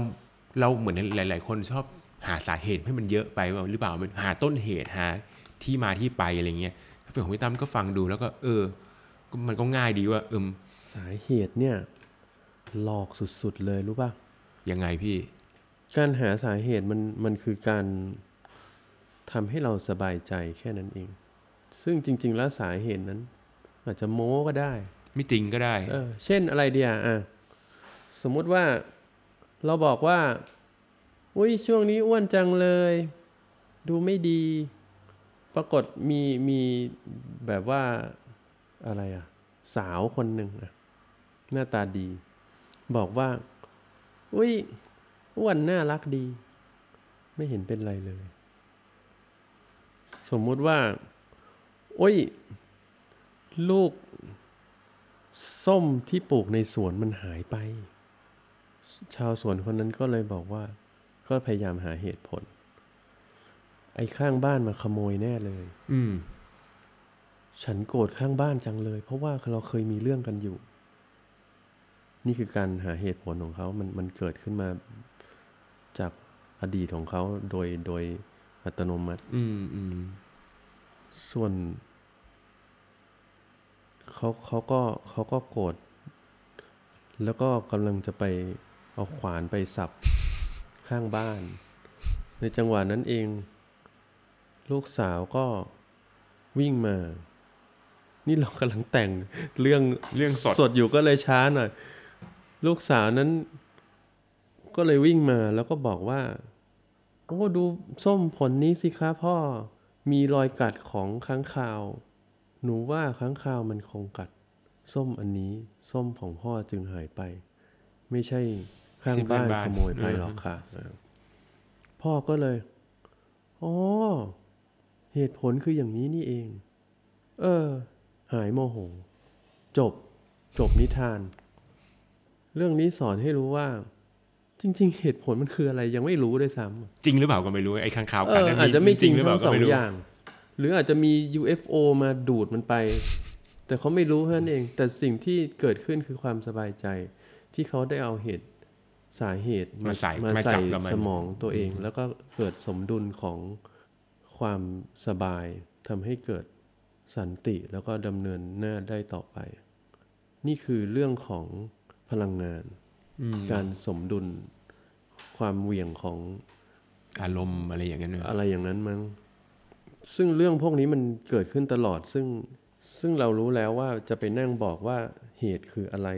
เราเหมือนหลาย ๆ คนชอบหาสาเหตุให้มันเยอะไปหรือเปล่ามันหาต้นเหตุหาที่มาที่ไปอะไรเงี้ยถ้าเป็นของพี่ตั้มก็ฟังดูแล้วก็ เออ มันก็ง่ายดีว่าเอิมสาเหตุเนี่ย หลอกสุดๆเลยรู้ป่ะ ยังไงพี่ การหาสาเหตุมันมันคือการทำให้เราสบายใจแค่นั้นเอง ซึ่งจริง ๆ แล้วสาเหตุนั้น อาจจะโม้ก็ได้ ไม่จริงก็ได้เออเช่นอะไรเดียอะสมมุติว่าเราบอกว่าอุ้ยช่วงนี้อ้วนจังเลย ดูไม่ดี ปรากฏมีมีแบบว่า อะไรอะสาวคนหนึ่งอะหน้าตาดี บอกว่า อุ้ยอ้วนน่ารักดี ไม่เห็นเป็นไรเลย สมมุติว่าโอ้ย ลูก ส้มที่ปลูกในสวนมันหายไป ชาวสวนคนนั้นก็เลยบอกว่า ก็พยายามหาเหตุผล ไอ้ข้างบ้านมาขโมยแน่เลย อืม ฉันโกรธข้างบ้านจังเลย เพราะว่าเราเคยมีเรื่องกันอยู่ นี่คือการหาเหตุผลของเขามันมันเกิดขึ้นมาจากอดีตของเขาโดยโดยอัตโนมัติ อืมอืมส่วนเขาเขาก็เขาก็โกรธแล้วก็กำลังจะไปเอาขวานไปสับข้างบ้าน ในจังหวะนั้นเอง ลูกสาวก็วิ่งมา นี่เรากำลังแต่งเรื่องเรื่องสดสดอยู่ก็เลยช้าหน่อย ลูกสาวนั้น ก็เลยวิ่งมาแล้วก็บอกว่า โอ้ดูส้มผลนี้สิคะพ่อ มีรอยกัดของค้างคาว หนูว่าค้างคาวมันคงกัด ส้มอันนี้ส้มของพ่อจึงหายไป ไม่ใช่ข้างบ้านขโมยไปหรอกค่ะอ่าพ่อก็เลยอ๋อเหตุผลคืออย่างนี้นี่เอง เออ หายโมโห จบ จบนิทาน เรื่องนี้สอนให้รู้ว่า จริง ๆ เหตุผลมันคืออะไรยังไม่รู้ด้วยซ้ำจริงหรือเปล่าก็ไม่รู้ไอ้ข้างข่าวเอกันอนั้นอาจจะไม่จริงหรือเปทั้ล่างก็สองไม่รู้อย่าง หรืออาจจะมี UFO มาดูดมันไป แต่เขาไม่รู้เท่านั้นเอง แต่สิ่งที่เกิดขึ้นคือความสบายใจ ที่เขาได้เอาเหตุสาเหตุมาใส่มามาใส่จับกับมันสมองตัวเอง แล้วก็เกิดสมดุลของความสบายทำให้เกิด สันติแล้วก็ดำเนินหน้าได้ต่อไป นี่คือเรื่องของพลังงาน การสมดุลความเหวี่ยงของอารมณ์อะไรอย่างเงี้ยเนอะอะไรอย่างนั้นมั้งซึ่งเรื่องพวกนี้มันเกิดขึ้นตลอดซึ่งซึ่งเรารู้แล้วว่าจะไปนั่งบอกว่าเหตุคืออะไร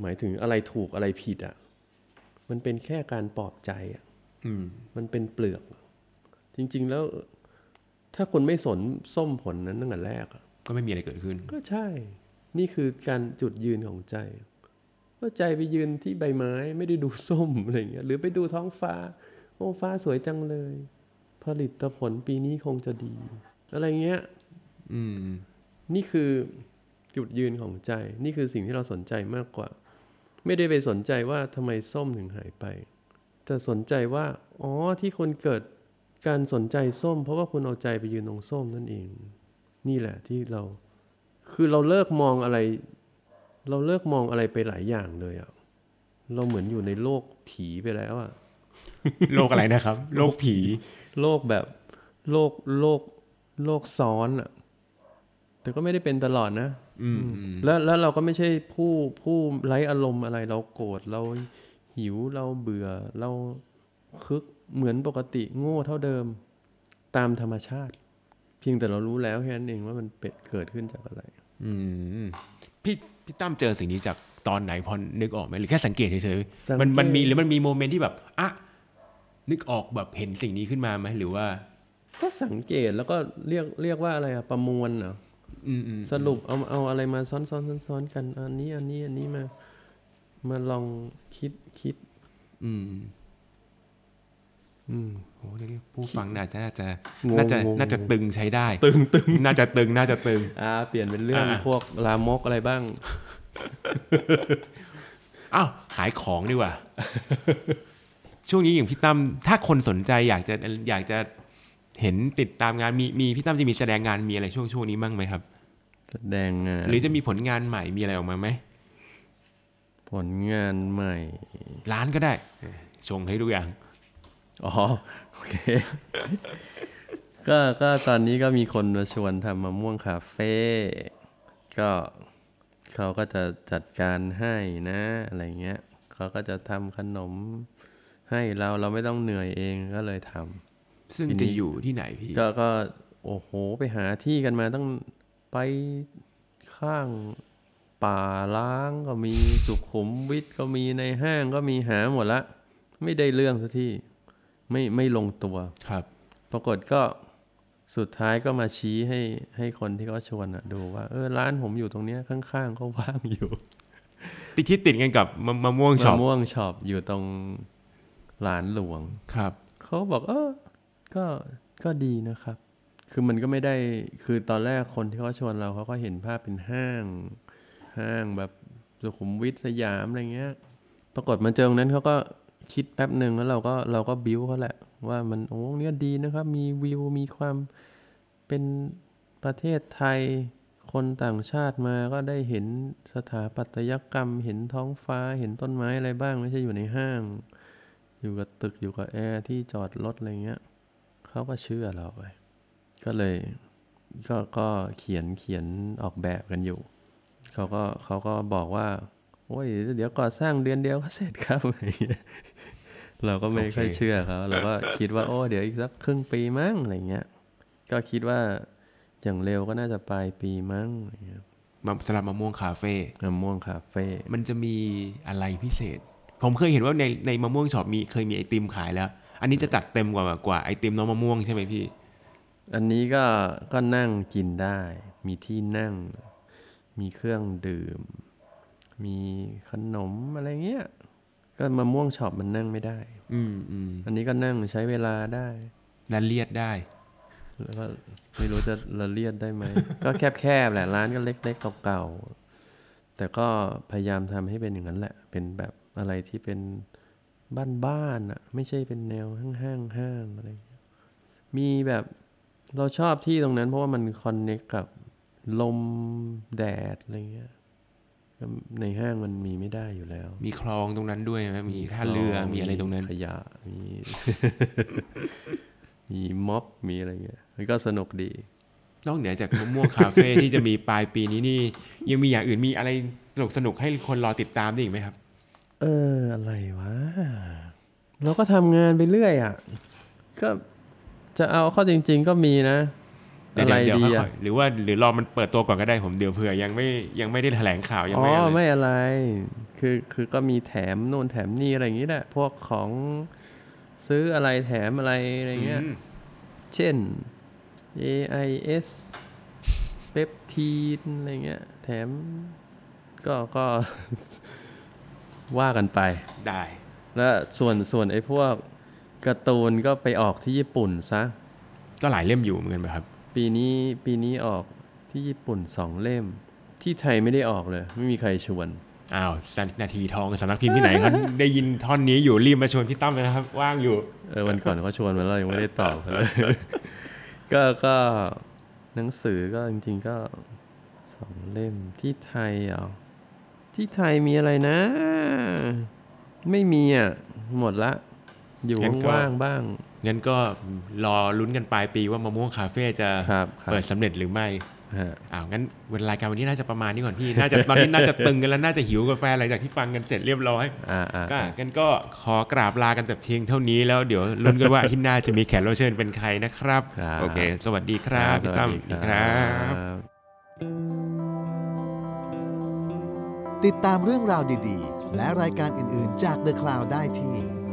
หมายถึงอะไรถูกอะไรผิดอะ มันเป็นแค่การปลอบใจอะอืมมันเป็นเปลือก จริง ๆ แล้ว ถ้าคนไม่สนส้มผลนั้นตั้งแต่แรกอะก็ไม่มีอะไรเกิดขึ้น ก็ใช่ นี่คือการจุดยืนของใจว่าใจไปยืนที่ใบไม้ไม่ได้ดูส้มอะไรอย่างเงี้ยหรือไปดูท้องฟ้า โอ้ฟ้าสวยจังเลย ผลิตผลปีนี้คงจะดี อะไรเงี้ยอืม นี่คือจุดยืนของใจ นี่คือสิ่งที่เราสนใจมากกว่า ไม่ได้ไปสนใจว่าทำไมส้มถึงหายไป แต่สนใจว่า อ๋อที่คนเกิด การสนใจส้ม เพราะว่าคุณเอาใจไปยืนตรงส้มนั่นเอง นี่แหละที่เรา คือเราเลิกมองอะไร เราเลิกมองอะไรไปหลายอย่างเลยอะเราเหมือนอยู่ในโลกผีไปแล้วอะโลกอะไรนะครับ โลกผี โลกแบบโลกโลกโลกซ้อนอะแต่ก็ไม่ได้เป็นตลอดนะอืมแล้วแล้วเราก็ไม่ใช่ผู้ผู้ไร้อารมณ์อะไรเราโกรธเราหิวเราเบื่อเราคึก เหมือนปกติโง่เท่าเดิมตามธรรมชาติ เพียงแต่เรารู้แล้วแค่นั้นเองว่ามันเป็นเกิดขึ้นจากอะไร อืมพี่พี่ตั้มเจอสิ่งนี้จากตอนไหนพอนึกออกไหมหรือแค่สังเกตเฉยสังเกตๆมันมันมีหรือมันมีโมเมนต์ที่แบบอะนึกออกแบบเห็นสิ่งนี้ขึ้นมาไหมหรือว่า ก็สังเกตแล้วก็เรียกเรียกว่าอะไรอะประมวลเหรออืมอืมสรุปเอาเอาอะไรมาซ้อนซ้อนซ้อนซ้อนกัน อันนี้อันนี้อันนี้มา มาลองคิดคิด อืม อืมโอ้เดี๋ยวผู้ฟังน่าจะน่าจะงงน่าจะงงน่าจะตึงใช้ได้ ตึงตึงน่าจะตึงน่าจะตึงอ่าเปลี่ยนเป็นเรื่องอ่าพวกลามกอะไรบ้างอ้าวขายของดีกว่า ช่วงนี้อย่างพี่ตั้มถ้าคนสนใจอยากจะอยากจะเห็นติดตามงานมีมีพี่ตั้มจะมีแสดงงานมีอะไรช่วงช่วงนี้บ้างไหมครับ แสดงงานหรือจะมีผลงานใหม่มีอะไรออกมาไหมผลงานใหม่ ร้านก็ได้เออชงให้ทุกอย่าง อ๋อ โอเค ก็ก็ตอนนี้ก็มีคนมาชวนทำมะม่วงคาเฟ่ก็เขาก็จะจัดการให้นะ อะไรเงี้ยเขาก็จะทำขนมให้เราเราไม่ต้องเหนื่อยเองก็เลยทำซึ่งทีนี้จะอยู่ที่ไหนพี่ ก็ก็โอ้โห ไปหาที่กันมาต้องไปข้างป่าล้างก็มีสุขุมวิทก็มีในห้างก็มีหาหมดละ ไม่ได้เรื่องสักที่ ไม่ไม่ลงตัวครับ ปรากฏก็สุดท้ายก็มาชี้ให้ให้คนที่เขาชวนอะดูว่า เออร้านผมอยู่ตรงเนี้ยข้างๆก็ว่างอยู่ติดคิดติดกันกับมะมะม่วงช็อมะปม่วงช็อปอยู่ตรงหลานหลวงครับเขาบอกเออก็ก็ดีนะครับ คือมันก็ไม่ได้คือตอนแรกคนที่เขาชวนเราเขาก็เห็นภาพเป็นห้าง ห้างแบบสุขุมวิทสยามอะไรเงี้ย ปรากฏมาเจอตรงนั้นเขาก็ คิดแป๊บหนึ่งแล้วเราก็เราก็บิ้วเขาแหละ ว่ามันโอ้เนี่ยดีนะครับ มีวิวมีความเป็นประเทศไทยคนต่างชาติมาก็ได้เห็นสถาปัตยกรรม เห็นท้องฟ้าเห็นต้นไม้อะไรบ้าง ไม่ใช่อยู่ในห้าง อยู่กับตึกอยู่กับแอร์ที่จอดรถอะไรเงี้ยเขาก็เชื่อเราไป ก็เลยก็ก็เขียนเขียนออกแบบกันอยู่เขาก็เขาก็บอกว่า โอ้ยเดี๋ยวก่อสร้างเดือนเดียวก็เสร็จครับอะไรอย่างเงี้ยเราก็ไม่ค่อยโอเคเชื่อเขาเราก็คิดว่าโอ้เดี๋ยวอีกสักครึ่งปีมั้งอะไรเงี้ย ก็คิดว่าอย่างเร็วก็น่าจะปลายปีมั้งอะไรเงี้ยมาสำหรับมะม่วงคาเฟ่มะม่วงคาเฟ่ มันจะมีอะไรพิเศษ ผมเคยเห็นว่าในในมะม่วงช็อปมีเคยมีไอติมขายแล้ว อันนี้จะจัดเต็มกว่ากว่าไอติมน้องมะม่วงใช่ไหมพี่ อันนี้ก็ก็นั่งกินได้ มีที่นั่ง มีเครื่องดื่ม มีขนมอะไรเงี้ย ก็มะม่วงช็อปมันนั่งไม่ได้ อืมอืมอันนี้ก็นั่งใช้เวลาได้และเลียดได้ แล้วก็ไม่รู้จะละเลียดได้ไหม ก็แคบๆแหละร้านก็เล็กๆเก่าๆแต่ก็พยายามทำให้เป็นอย่างนั้นแหละ เป็นแบบอะไรที่เป็นบ้านๆอะ ไม่ใช่เป็นแนวห้างๆห้างอะไรอย่างเงี้ยมีแบบเราชอบที่ตรงนั้น เพราะว่ามันคอนเนคกับลมแดดอะไรเงี้ยก็ ในห้างมันมีไม่ได้อยู่แล้ว มีคลองตรงนั้นด้วยไหมมีท่าเรือมีอะไรตรงนั้นขยะมี มีม็อบมีอะไรเงี้ยมันก็สนุกดี นอกเหนือจากมะม่วงคาเฟ่ที่จะมีปลายปีนี้นี่ ยังมีอย่างอื่นมีอะไรสนุกสนุกๆให้คนรอติดตามได้อีกไหมครับ เอออะไรวะเราก็ทำงานไปเรื่อยอะก็จะเอาเข้อจริง ๆ ก็มีนะ เดี๋ยวอะไรเดี๋ยวดีค่อะอยๆหรือว่าหรือรอมันเปิดตัวก่อนก็ได้ผมเดี๋ยวเผื่อยังไม่ยังไม่ได้แถลงข่าวยังอ๋อไม่อะไรไม่อะไร คือคือก็มีแถมโน่นแถมนี่อะไรอย่างงี้แหละพวกของซื้ออะไรแถมอะไรอะไรเงี้ยอืมเช่น AIS เปปทีนอะไรเงี้ยแถมก็ก็ว่ากันไปได้ แล้วส่วนส่วนไอ้พวกการ์ตูนก็ไปออกที่ญี่ปุ่นซะ ก็หลายเล่มอยู่เหมือนกันไหมครับ ปีนี้ปีนี้ออกที่ญี่ปุ่นสองเล่ม ที่ไทยไม่ได้ออกเลย ไม่มีใครชวนอ้าวนาทีทองสำนักพิมพ์ที่ไหนเขาได้ยินท่อนนี้อยู่รีบมาชวนพี่ตั้มเลยนะครับ ว่างอยู่ เออวันก่อนเขาชวนมาแล้วยังไม่ได้ตอบเขาเลยก็ก็หนังสือก็จริง ๆ ก็สองเล่มที่ไทยเหรอที่ไทยมีอะไรนะ ไม่มีอะ หมดละ อยู่งั้นก็ว่างๆบ้าง งั้นก็รอลุ้นกันปลายปีว่ามะม่วงคาเฟ่จะครับครับเปิดสำเร็จหรือไม่ฮะอ้าวงั้นเวลารายการวันนี้น่าจะประมาณนี้ก่อนพี่ น่าจะตอนนี้น่าจะตึงกันแล้วน่าจะหิวกาแฟหลังจากที่ฟังกันเสร็จเรียบร้อยอ่าอ่าก็งั้นก็ขอกราบลากันแต่เพียงเท่านี้แล้วเดี๋ยวลุ้นกันว่าอาที่หน้าจะมีแขกรับเชิญเป็นใครนะครับครับโอเค สวัสดีครับพี่ตั้มสวัสดีครับบติดตามเรื่องราวดีๆ และรายการอื่นๆจาก The Cloud ได้ที่